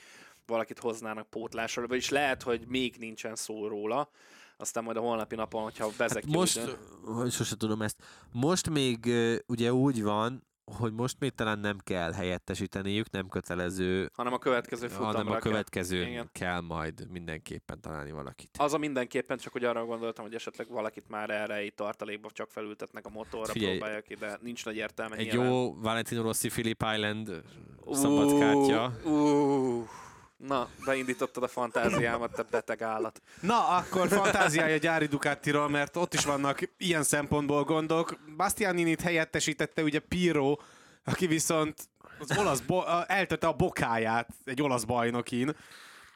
valakit hoznának pótlásra, vagyis lehet, hogy még nincsen szó róla, aztán majd a holnapi napon, hogyha bezek Hát most, hogy sose tudom ezt, most még ugye úgy van, hogy most még talán nem kell helyettesíteniük, nem kötelező, hanem a következő futamra hanem a kell. következő Igen. kell majd mindenképpen találni valakit. Az a mindenképpen, csak hogy arra gondoltam, hogy esetleg valakit már erre egy tartalékba csak felültetnek a motorra, Figyelj, próbálják ki, de nincs nagy értelme Egy nyilván. jó Valentino Rossi Philip Island szabadkártya. Ú, ú, Na, beindítottad a fantáziámat, te beteg állat. Na, akkor fantáziája gyári Ducatiról, mert ott is vannak ilyen szempontból gondok. Bastianinit helyettesítette ugye Piro, aki viszont az olasz bo- a- eltötte a bokáját egy olasz bajnokin,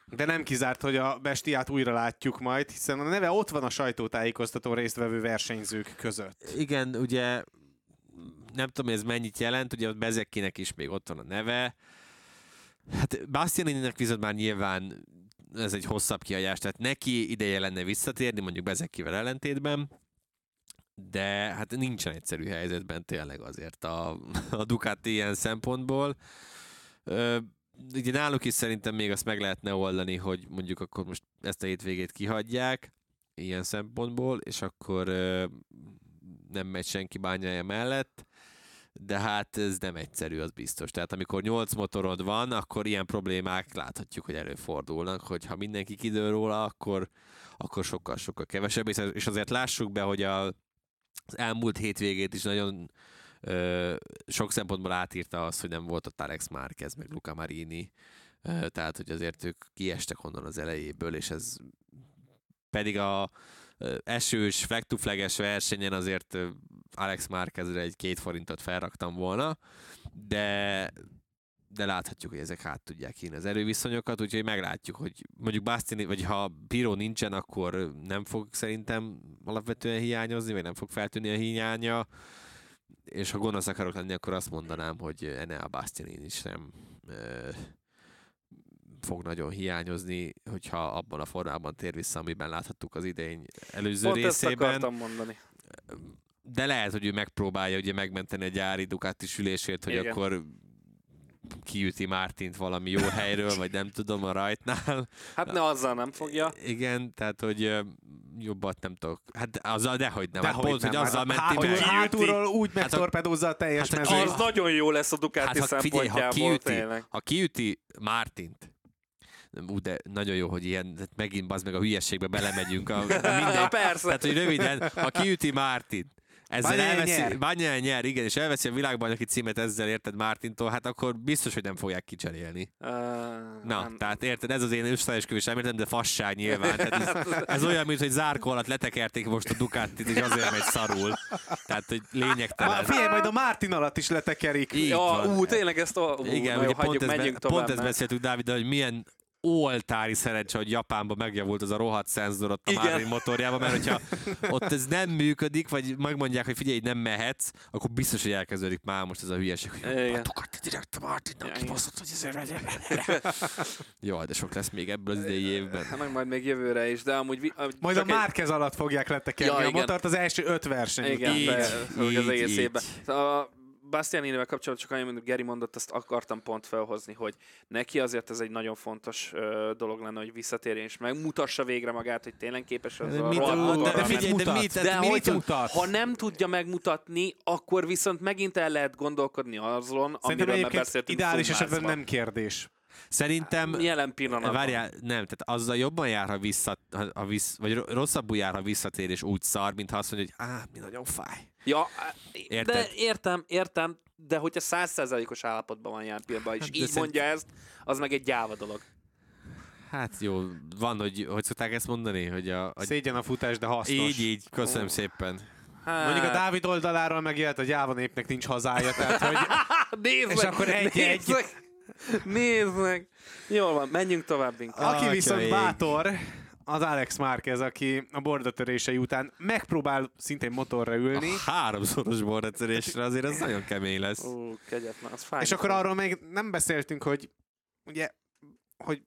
de nem kizárt, hogy a bestiát újra látjuk majd, hiszen a neve ott van a sajtótájékoztató résztvevő versenyzők között. Igen, ugye nem tudom, ez mennyit jelent, ugye Bezekinek is még ott van a neve. Hát Bastianininek viszont már nyilván ez egy hosszabb kiadás, tehát neki ideje lenne visszatérni, mondjuk Bezekivel ellentétben, de hát nincsen egyszerű helyzetben tényleg azért a, a Ducati ilyen szempontból. Ö, ugye náluk is szerintem még azt meg lehetne oldani, hogy mondjuk akkor most ezt a hétvégét kihagyják, ilyen szempontból, és akkor ö, nem megy senki bányája mellett, de hát ez nem egyszerű, az biztos. Tehát amikor 8 motorod van, akkor ilyen problémák láthatjuk, hogy előfordulnak, hogy ha mindenki kidől róla, akkor, akkor sokkal-sokkal kevesebb, és- azért lássuk be, hogy a, az elmúlt hétvégét is nagyon ö, sok szempontból átírta az, hogy nem volt ott Alex Márquez, meg Luca Marini, ö, tehát hogy azért ők kiestek onnan az elejéből, és ez pedig a esős, flag to versenyen azért Alex Márquezre egy két forintot felraktam volna, de de láthatjuk, hogy ezek át tudják írni az erőviszonyokat, úgyhogy meglátjuk, hogy mondjuk Bastini, vagy ha Piro nincsen, akkor nem fog szerintem alapvetően hiányozni, vagy nem fog feltűnni a hiánya, és ha gonosz akarok lenni, akkor azt mondanám, hogy Enea Bastianin is nem ö, fog nagyon hiányozni, hogyha abban a formában tér vissza, amiben láthattuk az idény előző Pont ezt részében akartam mondani. de lehet, hogy ő megpróbálja ugye megmenteni a gyári Ducati sülését, hogy Igen. akkor kiüti Mártint valami jó helyről, vagy nem tudom, a rajtnál. Hát ne azzal nem fogja. Igen, tehát, hogy jobbat nem tudok. Hát azzal dehogy nem. De hát pont, hogy nem, azzal hát menti hátul, meg. hátulról úgy Hát a- megtorpedózza a teljes hát mezőnyt. Az nagyon jó lesz a Ducati Hát ha, figyelj, ha kiüti, tényleg. ha kiüti Mártint, Ú, de nagyon jó, hogy ilyen, tehát megint bazd meg a hülyeségbe belemegyünk. A, a minden, Persze. Tehát, hogy röviden, ha kiüti Mártint, ezzel Bagnaia elveszi, nyer. Bagnaia nyer, igen, és elveszi a világbajnoki címet ezzel, érted Mártintól, hát akkor biztos, hogy nem fogják kicserélni. Uh, Na, tehát érted, ez az én összeesküvés elméletem, de fasság nyilván. Tehát ez, ez olyan, mint hogy zárkó alatt letekerték most a Ducatit, és azért megy szarul. Tehát, hogy lényegtelen. figyelj, majd a Mártin alatt is letekerik. Így Ja, van. ú, tényleg ezt a... Ú, Igen, na jó, ugye pont, hagyjuk, ez, menjünk be, tovább. pont ezt beszéltük, Dávid, hogy milyen oltári szerencse, hogy Japánban megjavult az a rohadt szenzor ott a Igen. Motorjában, mert hogyha ott ez nem működik, vagy megmondják, hogy figyelj, nem mehetsz, akkor biztos, hogy elkezdődik már most ez a hülyeség, hogy Ducati direkt a Martinnak kibaszott, hogy ezért legyen. Jó, de sok lesz még ebből az idei évben. Hát meg majd még jövőre is, de amúgy... amúgy Majd a egy- Márkez alatt fogják letekerni Ja, a igen. motort az első öt verseny. Igen, Így, így, az így, egész így. évben. A Bastianinivel kapcsolatban csak annyit, amit Geri mondott, azt akartam pont felhozni, hogy neki azért ez egy nagyon fontos ö, dolog lenne, hogy visszatérjen és megmutassa végre magát, hogy tényleg képes az De a mit- rohadt de- de figyelj, de mutat? mit- de tehát mit hogyha, mutat? ha nem tudja megmutatni, akkor viszont megint el lehet gondolkodni azon, Szerintem amiről már egyébként beszéltünk ideális esetben nem kérdés. Szerintem Jelen pillanatban. Várjál, nem, tehát azzal jobban jár, ha vissza, ha, ha vissz, vagy ro- rosszabbul jár, ha visszatér, és úgy szar, mint ha azt mondja, hogy á, mi nagyon fáj. Ja, Érted? de értem, értem, de hogyha százszerzalékos állapotban van jelen pillanatban, és Hát, de így szerint- mondja ezt, az meg egy gyáva dolog. Hát jó, van, hogy, hogy szokták ezt mondani, hogy a, a Szégyen a futás, de hasznos. így, így, köszönöm szépen. Hát, Mondjuk a Dávid oldaláról megélt, hogy Jáva népnek nincs hazája, tehát hogy Nézd És meg, akkor egy-egy. nézd meg, nézd meg. Jól van, menjünk tovább inkább. aki viszont ég. bátor, az Alex Márquez, aki a bordatörései után megpróbál szintén motorra ülni. A háromszoros bordatörésre azért ez nagyon kemény lesz. Ó, kegyetlen, az fáj. És akkor arról még nem beszéltünk, hogy ugye, hogy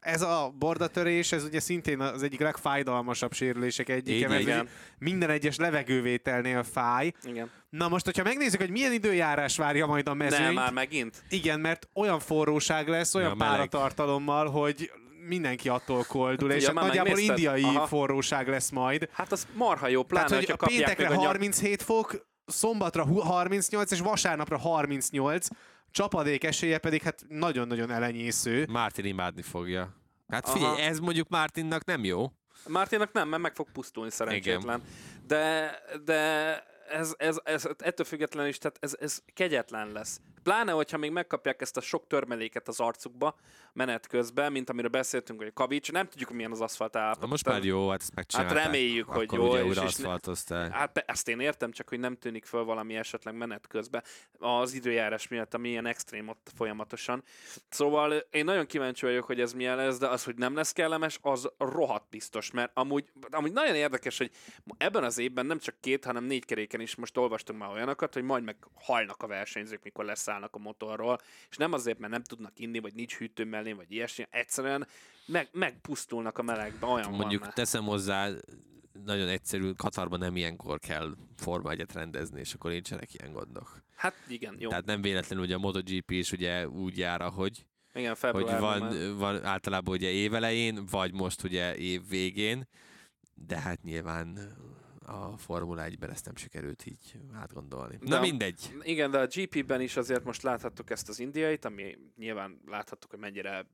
ez a bordatörés, ez ugye szintén az egyik legfájdalmasabb sérülések egyike, Igen. mert Igen. minden egyes levegővételnél fáj. Igen. Na most, hogyha megnézzük, hogy milyen időjárás várja majd a mezőnyt, Nem, már megint. igen, mert olyan forróság lesz, olyan Ja, páratartalommal, hogy mindenki attól koldul, Hát és hát nagyjából megnézted? indiai Aha. forróság lesz majd. Hát az marha jó, pláne, Tehát, hogy a péntekre a nyak- 37 fok, szombatra hu- 38, és vasárnapra 38, csapadék esélye pedig hát nagyon-nagyon elenyésző. Mártin imádni fogja. Hát Aha. figyelj, ez mondjuk Mártinnak nem jó. Márténak nem, mert meg fog pusztulni szerencsétlen. De, de ez, ez, ez, ettől függetlenül is, tehát ez, ez kegyetlen lesz. Pláne, hogyha még megkapják ezt a sok törmeléket az arcukba menet közben, mint amiről beszéltünk, hogy kavics, nem tudjuk, hogy milyen az aszfalt állapot. Most már jó, hát ezt megcsinálták. reméljük, hogy Akkor jó, Ugye és- újra és ne- aszfaltozták. Hát ezt én értem, csak hogy nem tűnik föl valami esetleg menet közben az időjárás miatt, ami ilyen extrém ott folyamatosan. Szóval én nagyon kíváncsi vagyok, hogy ez milyen lesz, de az, hogy nem lesz kellemes, az rohadt biztos, mert amúgy, amúgy nagyon érdekes, hogy ebben az évben nem csak két, hanem négy keréken is most olvastunk már olyanokat, hogy majd meg halnak a versenyzők, mikor leszállnak a motorról, és nem azért, mert nem tudnak inni, vagy nincs hűtő mellé, vagy ilyesmi, egyszerűen meg, megpusztulnak a melegbe, olyan Mondjuk van teszem hozzá, nagyon egyszerű, Katarban nem ilyenkor kell Forma egyet rendezni, és akkor nincsenek ilyen gondok. Hát igen, jó. Tehát nem véletlenül ugye a MotoGP is ugye úgy jár, ahogy igen, hogy már. van, van általában ugye évelején, vagy most ugye év végén, de hát nyilván a Formula 1-ben ezt nem sikerült így átgondolni. De- Na mindegy. Igen, de a GP-ben is azért most láthattuk ezt az indiait, ami nyilván láthattuk, hogy mennyire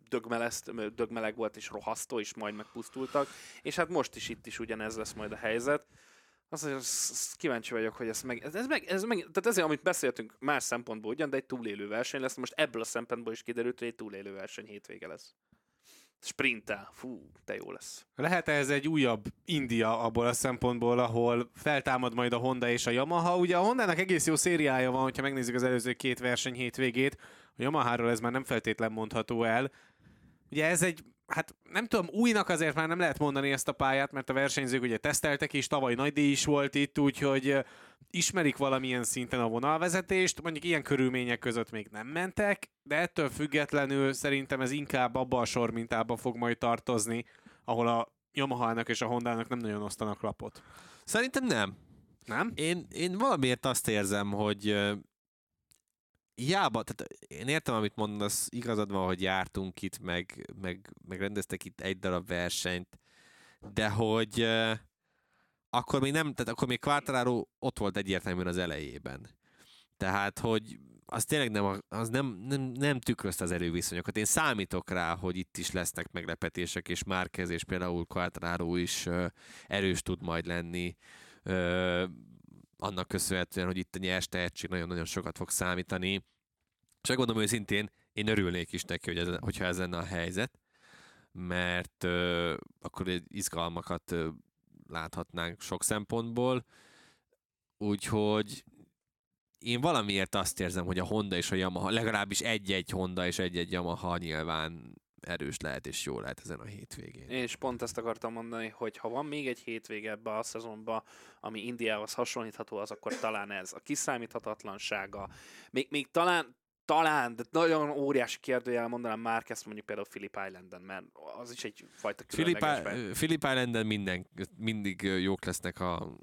dögmeleg volt és rohasztó, és majd megpusztultak. És hát most is itt is ugyanez lesz majd a helyzet. Azért az- kíváncsi vagyok, hogy ez meg, ez, ez meg, ez meg, tehát ezért, amit beszéltünk más szempontból ugyan, de egy túlélő verseny lesz. Most ebből a szempontból is kiderült, hogy egy túlélő verseny hétvége lesz. Sprinttel. Fú, te jó lesz. lehet ez egy újabb India abból a szempontból, ahol feltámad majd a Honda és a Yamaha? Ugye a Hondának egész jó szériája van, hogyha megnézzük az előző két verseny hétvégét, a Yamaháról ez már nem feltétlen mondható el. Ugye ez egy, hát nem tudom, újnak azért már nem lehet mondani ezt a pályát, mert a versenyzők ugye teszteltek is, tavaly nagy díj is volt itt, úgyhogy ismerik valamilyen szinten a vonalvezetést, mondjuk ilyen körülmények között még nem mentek, de ettől függetlenül szerintem ez inkább abba a sormintába fog majd tartozni, ahol a Yamaha-nak és a Hondának nem nagyon osztanak lapot. Szerintem nem. Nem? Én, én valamiért azt érzem, hogy hiába, tehát én értem, amit mondasz, igazad van, hogy jártunk itt, meg, meg, meg rendeztek itt egy darab versenyt, de hogy akkor még nem, tehát akkor még Quartararo ott volt egyértelműen az elejében. Tehát, hogy az tényleg nem, az nem, nem, nem tükrözte az erőviszonyokat. Én számítok rá, hogy itt is lesznek meglepetések, és Márquez és például Quartararo is erős tud majd lenni. Annak köszönhetően, hogy itt a nyers tehetség nagyon-nagyon sokat fog számítani. És megmondom őszintén, én örülnék is neki, hogy ez, hogyha ez lenne a helyzet, mert ö, akkor izgalmakat ö, láthatnánk sok szempontból. Úgyhogy én valamiért azt érzem, hogy a Honda és a Yamaha, legalábbis egy-egy Honda és egy-egy Yamaha nyilván erős lehet és jó lehet ezen a hétvégén. Én is pont ezt akartam mondani, hogy ha van még egy hétvége ebbe a szezonba, ami Indiához hasonlítható, az akkor talán ez. A kiszámíthatatlansága. Még, még talán, talán, de nagyon óriási kérdőjel mondanám már ezt mondjuk például Philip Islanden, mert az is egy fajta Philip, különleges. I- Philip Islanden minden, mindig jók lesznek a,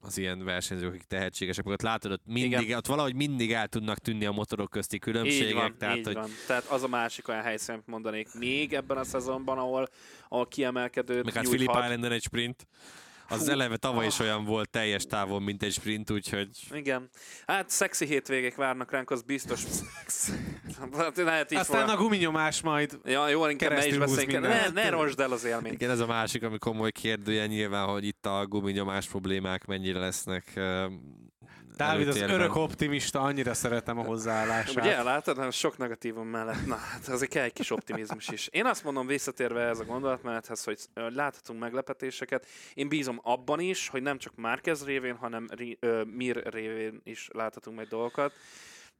az ilyen versenyzők, akik tehetségesek, ott látod, ott, mindig, Igen. ott valahogy mindig el tudnak tűnni a motorok közti különbségek. Így van, tehát, így hogy van. Tehát az a másik olyan helyszín, amit mondanék még ebben a szezonban, ahol, ahol kiemelkedőt meg hát. Philip Islanden egy sprint, az Fú, eleve tavaly is ah. olyan volt teljes távon, mint egy sprint, úgyhogy Igen. Hát szexi hétvégék várnak ránk, az biztos. Hát lehet így Aztán van. a guminyomás majd Ja, jó, inkább ne is beszéljünk. Ne, ne rosd el az élményt. igen, ez a másik, ami komoly kérdője nyilván, hogy itt a guminyomás problémák mennyire lesznek Dávid az örök optimista, annyira szeretem a hozzáállását. Ugye, látod, hát sok negatívum mellett, na, hát azért kell egy kis optimizmus is. Én azt mondom, visszatérve ez a gondolatmenethez, hogy láthatunk meglepetéseket. Én bízom abban is, hogy nem csak Márquez révén, hanem Mir révén is láthatunk majd dolgokat.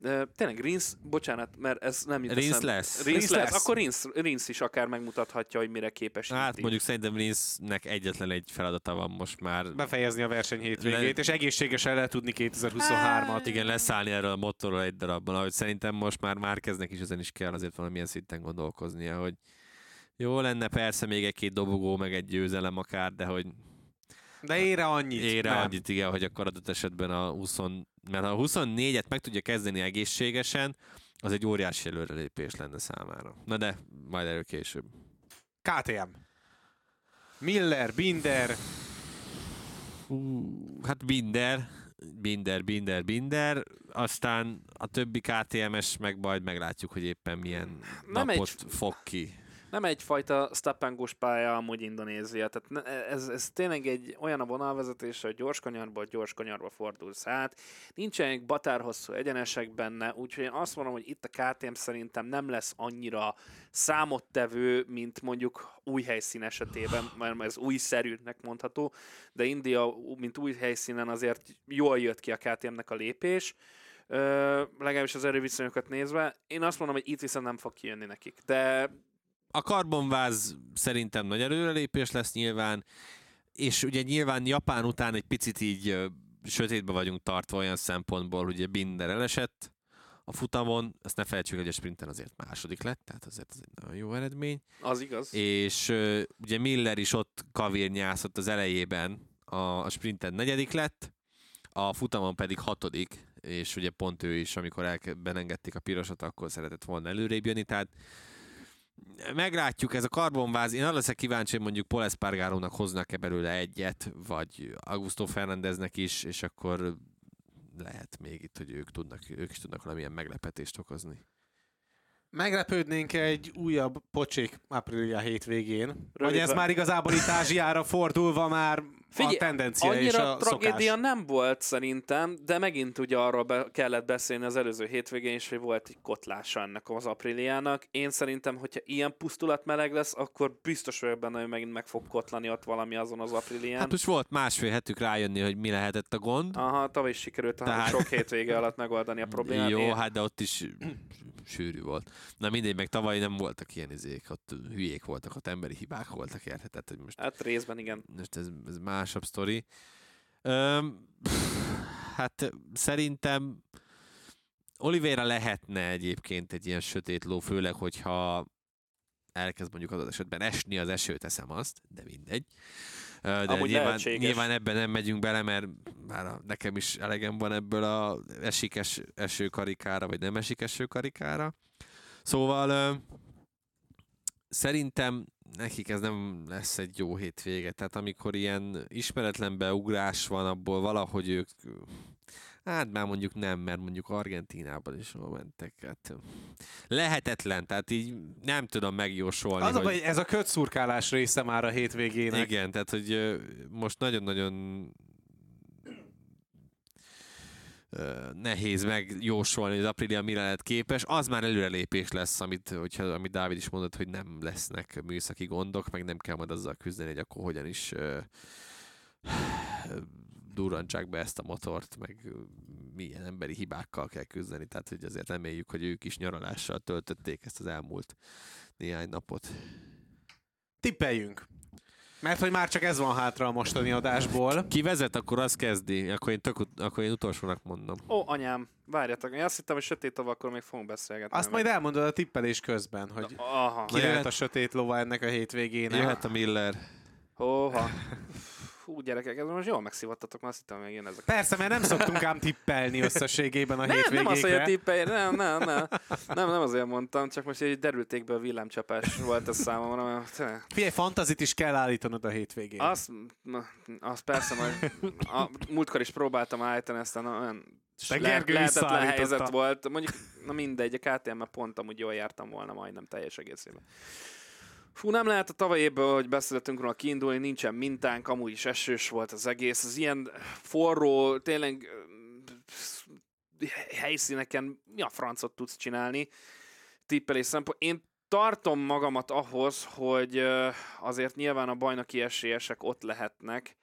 Uh, tényleg Rinsz, bocsánat, mert ez nem jut Rinsz lesz. Rinsz Rinsz lesz. lesz. Akkor Rinsz, Rinsz is akár megmutathatja, hogy mire képes. Hát Inti. mondjuk szerintem Linznek egyetlen egy feladata van most már. Befejezni a verseny hétvégét, Le- és egészségesen le tudni 2023-at. Igen, leszállni erről a motorról egy darabban, ahogy szerintem most már Márkeznek is ezen is kell azért valamilyen szinten gondolkoznia, hogy jó lenne persze még egy-két dobogó, meg egy győzelem akár, de hogy De ére annyit. ére nem. annyit, igen, hogy akkor adott esetben a 20, mert ha a 24-et meg tudja kezdeni egészségesen, az egy óriási előrelépés lenne számára. Na de, majd erről később. KTM. Miller, Binder, Hát Binder, Binder, Binder, Binder, aztán a többi KTMS meg majd meglátjuk, hogy éppen milyen Nem napot egy- fog ki. Nem egyfajta steppengós pálya amúgy Indonézia, tehát ez, ez tényleg egy olyan a vonalvezetés, hogy gyors kanyarból gyors kanyarba fordulsz át. Nincsenek batárhosszú egyenesek benne, úgyhogy én azt mondom, hogy itt a KTM szerintem nem lesz annyira számottevő, mint mondjuk új helyszín esetében, mert ez újszerűnek mondható, de India, mint új helyszínen azért jól jött ki a KTM-nek a lépés. Ö, legalábbis az erőviszonyokat nézve. Én azt mondom, hogy itt viszont nem fog kijönni nekik. De A karbonváz szerintem nagy előrelépés lesz nyilván, és ugye nyilván Japán után egy picit így sötétbe vagyunk tartva olyan szempontból, hogy ugye Binder elesett a futamon, azt ne felejtsük, hogy a sprinten azért második lett, tehát azért ez egy nagyon jó eredmény. az igaz. és ugye Miller is ott kavérnyászott az elejében, a, a sprinten negyedik lett, a futamon pedig hatodik, és ugye pont ő is, amikor elke- benengedték a pirosat, akkor szeretett volna előrébb jönni, tehát meglátjuk, ez a karbonváz, én arra leszek kíváncsi, hogy mondjuk Paul Espargarónak hoznak-e belőle egyet, vagy Augusto Fernandeznek is, és akkor lehet még itt, hogy ők, tudnak, ők is tudnak valamilyen meglepetést okozni. Meglepődnénk egy újabb pocsék áprilia hétvégén. Vagy Rövidve- ez már igazából itt Ázsiára fordulva már Figyelj, a tendencia és annyira a tragédia szokás. nem volt szerintem, de megint ugye arról be kellett beszélni az előző hétvégén is, hogy volt egy kotlása ennek az Apriliának. Én szerintem, hogyha ilyen pusztulat meleg lesz, akkor biztos vagyok benne, hogy megint meg fog kotlani ott valami azon az Aprilián. Hát most volt másfél hetük rájönni, hogy mi lehetett a gond. Aha, tavaly is sikerült Tehát- sok hétvége alatt megoldani a problémát. Jó, Én- hát de ott is sűrű volt. Na mindegy, meg tavaly nem voltak ilyen izék, ott hülyék voltak, ott emberi hibák voltak, érted? Tehát, hogy most, Hát részben igen. most ez, ez másabb sztori. Öm, hát szerintem Oliveira lehetne egyébként egy ilyen sötét ló, főleg, hogyha elkezd mondjuk az esetben esni az eső, teszem azt, de mindegy. De Amúgy nyilván, lehetséges. nyilván ebben nem megyünk bele, mert már nekem is elegem van ebből a esik es, karikára, vagy nem esik eső karikára. Szóval szerintem nekik ez nem lesz egy jó hétvége. Tehát amikor ilyen ismeretlen beugrás van, abból valahogy ők Hát már mondjuk nem, mert mondjuk Argentinában is mentek. Hát lehetetlen, tehát így nem tudom megjósolni. Az a hogy... baj, ez a kötszurkálás része már a hétvégének. Igen, tehát hogy most nagyon-nagyon nehéz megjósolni, hogy az Aprilia mire lehet képes. Az már előrelépés lesz, amit, hogyha, amit Dávid is mondott, hogy nem lesznek műszaki gondok, meg nem kell majd azzal küzdeni, hogy akkor hogyan is durrantsák be ezt a motort, meg milyen emberi hibákkal kell küzdeni, tehát hogy azért reméljük, hogy ők is nyaralással töltötték ezt az elmúlt néhány napot. Tippeljünk. Mert hogy már csak ez van hátra a mostani adásból. Ki vezet, akkor az kezdi, akkor én, tök, akkor én utolsónak mondom. Ó, anyám, várjatok, én azt hittem, hogy sötét tava, akkor még fogunk beszélgetni. Azt majd elmondod a tippelés közben, hogy Aha, ki lehet jöhet- a sötét lova ennek a hétvégének. Jöhet a Miller. Óha. Hú, gyerekek, ez most jól megszivattatok, mert azt hittem, hogy én ezek. Persze, mert nem szoktunk ám tippelni összességében a Nem, nem az, hogy a hétvégékre. tippelj, nem, nem, nem, nem, nem azért mondtam, csak most egy derültékből villámcsapás volt ez számomra. mert Figyelj, fantazit is kell állítanod a hétvégén. Azt, na, azt persze, majd a, múltkor is próbáltam állítani, aztán olyan De le, lehetetlen helyzet volt. Mondjuk, na mindegy, a KTM-mel pont amúgy jól jártam volna majdnem teljes egészében. Fú, nem lehet a tavaly évből, hogy beszéltünk róla kiindulni, nincsen mintánk, amúgy is esős volt az egész. Az ilyen forró, tényleg helyszíneken mi a francot tudsz csinálni tippelés szempont. Én tartom magamat ahhoz, hogy azért nyilván a bajnoki esélyesek ott lehetnek,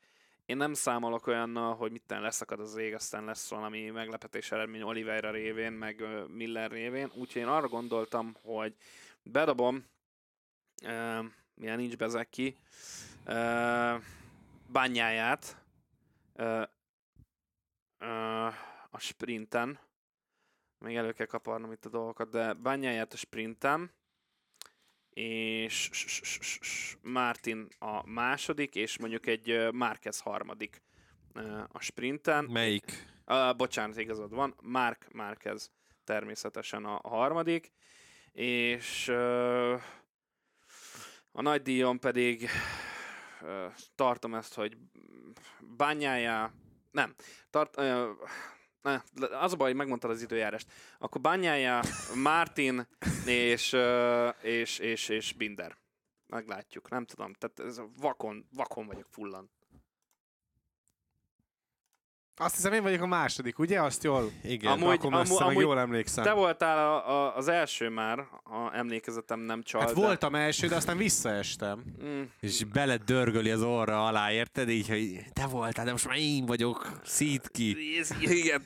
én nem számolok olyannal, hogy mitten leszakad az ég, aztán lesz valami meglepetés eredmény Oliveira révén, meg Miller révén. Úgyhogy én arra gondoltam, hogy bedobom, uh, milyen nincs bezeki, uh, bányáját uh, uh, a sprinten. Még elő kell kaparnom itt a dolgokat, de bányáját a sprinten, és Martin a második, és mondjuk egy Márquez harmadik a sprinten. Melyik? Uh, bocsánat, igazad van. Mark Márquez természetesen a harmadik, és uh, a nagy díjon pedig tartom ezt, hogy bányája, nem, tart, az a baj, hogy megmondtad az időjárást. Akkor bányája, Martin és, és, és, és Binder. Meglátjuk, nem tudom. Tehát ez vakon, vakon vagyok fullan. Azt hiszem én vagyok a második, ugye? Azt jól Igen. Amúgy- rakom össze, amú- meg amúgy jól emlékszem. Te voltál a, a, az első már, a emlékezetem nem csal. Hát de- voltam első, de aztán visszaestem. Mm, És bele dörgöli az orra alá, érted? Így, hogy te voltál, de most már én vagyok, szít ki. ez- igen,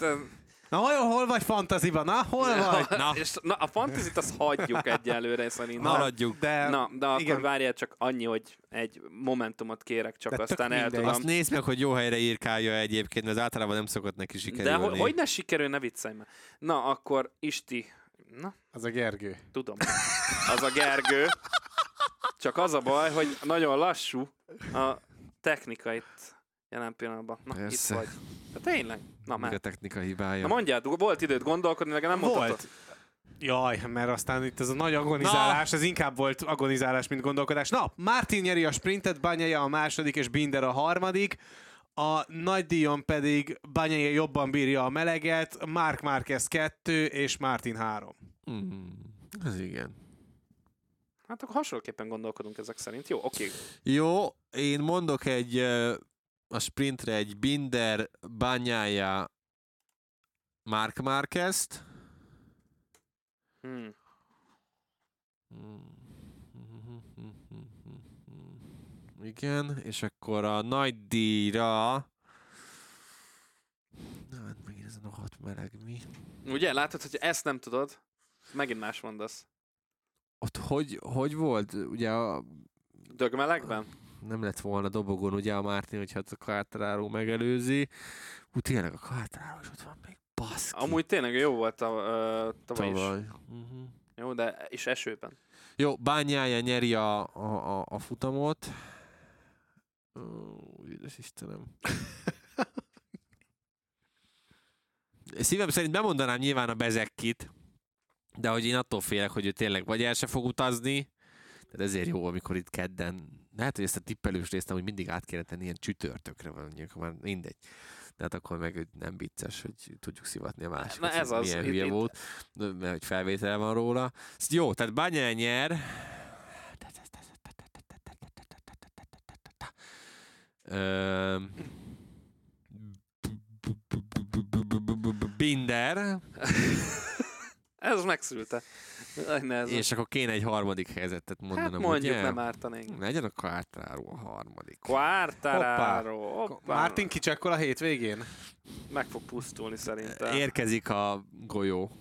Na hol, hol vagy fantaziban? Na, hol vagy? Na. És, na, a fantazit azt hagyjuk egyelőre szerintem. Na, haladjuk. De, Na, de akkor igen. várjál csak annyi, hogy egy momentumot kérek, csak De aztán el tudom. Azt nézd meg, hogy jó helyre írkálja egyébként, mert az általában nem szokott neki De sikerülni. hogy, hogy ne sikerül, ne viccelj már. Na, akkor Isti, na, Az a Gergő. tudom, az a Gergő. Csak az a baj, hogy nagyon lassú a technika itt jelen pillanatban. Na, Persze. itt vagy. De tényleg? Na, Még a már. technika hibája. Na mondjad, volt időt gondolkodni, meg nem. Volt. Jaj, mert aztán itt ez a nagy agonizálás, ez inkább volt agonizálás, mint gondolkodás. Na, Martin nyeri a sprintet, Banyaja a második, és Binder a harmadik. A nagy díjon pedig Banyaja jobban bírja a meleget, Mark Marquez kettő, és Martin három. Mm, ez igen. Hát akkor hasonlóképpen gondolkodunk ezek szerint. Jó, oké. Jó, én mondok egy a sprintre egy Binder, Banyája, Mark Marquez-t. Hmm. Igen, és akkor a nagy díjra... Na, hát megint ez a hat meleg mi? Ugye, látod, hogy ezt nem tudod, megint más mondasz. Ott hogy, hogy volt? Ugye a, Dögmelegben? Nem lett volna dobogon ugye a Mártin, hogyha a Quartararo megelőzi. Ú, tényleg a Quartararo is ott van még. Baszki. Amúgy tényleg jó volt a, uh, tavaly, is. tavaly. Uh-huh. Jó, de és esőben. Jó, bányája nyeri a, a, a, a futamot. Ó, édes Istenem. Szívem szerint bemondanám nyilván a Bezekkit, de hogy én attól félek, hogy ő tényleg vagy el se fog utazni, tehát ezért jó, amikor itt kedden, lehet, hogy ezt a tippelős részt hogy mindig át kéne tenni ilyen csütörtökre, mondjuk már mindegy. De hát akkor meg nem vicces, hogy tudjuk szivatni a másikat. Na ez az, Milyen hülye itt- volt, mert hogy felvétel van róla. Ezt Jó, tehát Banyel nyer. Binder, Ez megszülte. És akkor kéne egy harmadik helyzetet hát mondanom, mondjuk ugye? nem ártanénk. Legyen a Quartararo a harmadik. Quartararo. Martin kicsekkol a hétvégén? Meg fog pusztulni szerintem. Érkezik a golyó.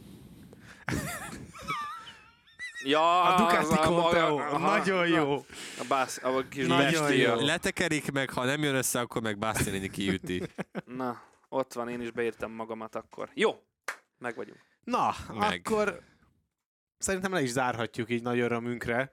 Ja, A Ducati Conteo, nagyon jó. A, bász, a kis Nagyon bestia. jó. Letekerik meg, ha nem jön össze, akkor meg Bastianini kiüti. Na, ott van, én is beírtam magamat akkor. Jó, meg vagyunk. Na, Meg. akkor szerintem le is zárhatjuk így nagy örömünkre.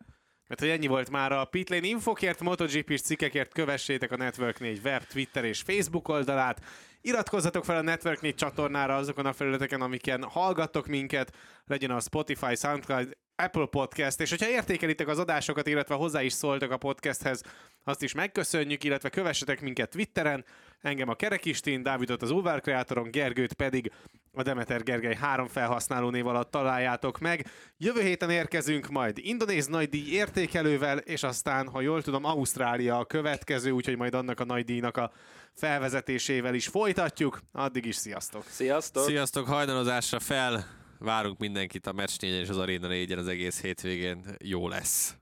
Mert hogy ennyi volt már a Pitlane infokért, MotoGP-s cikkekért kövessétek a Network 4 web, Twitter és Facebook oldalát. Iratkozzatok fel a Network 4 csatornára azokon a felületeken, amiken hallgattok minket, legyen a Spotify, Soundcloud, Apple Podcast, és hogyha értékelitek az adásokat, illetve hozzá is szóltak a podcasthez, azt is megköszönjük, illetve kövessetek minket Twitteren, engem a Kerekistin, Dávidot az Ulvár Kreatoron, Gergőt pedig a Demeter Gergely három felhasználó név alatt találjátok meg. Jövő héten érkezünk majd indonéz nagydíj értékelővel, és aztán, ha jól tudom, Ausztrália a következő, úgyhogy majd annak a nagydíjnak a felvezetésével is folytatjuk. Addig is sziasztok! Sziasztok! Sziasztok, hajnalozásra fel! Várunk mindenkit a meccs és az Arena négyen az egész hétvégén. Jó lesz.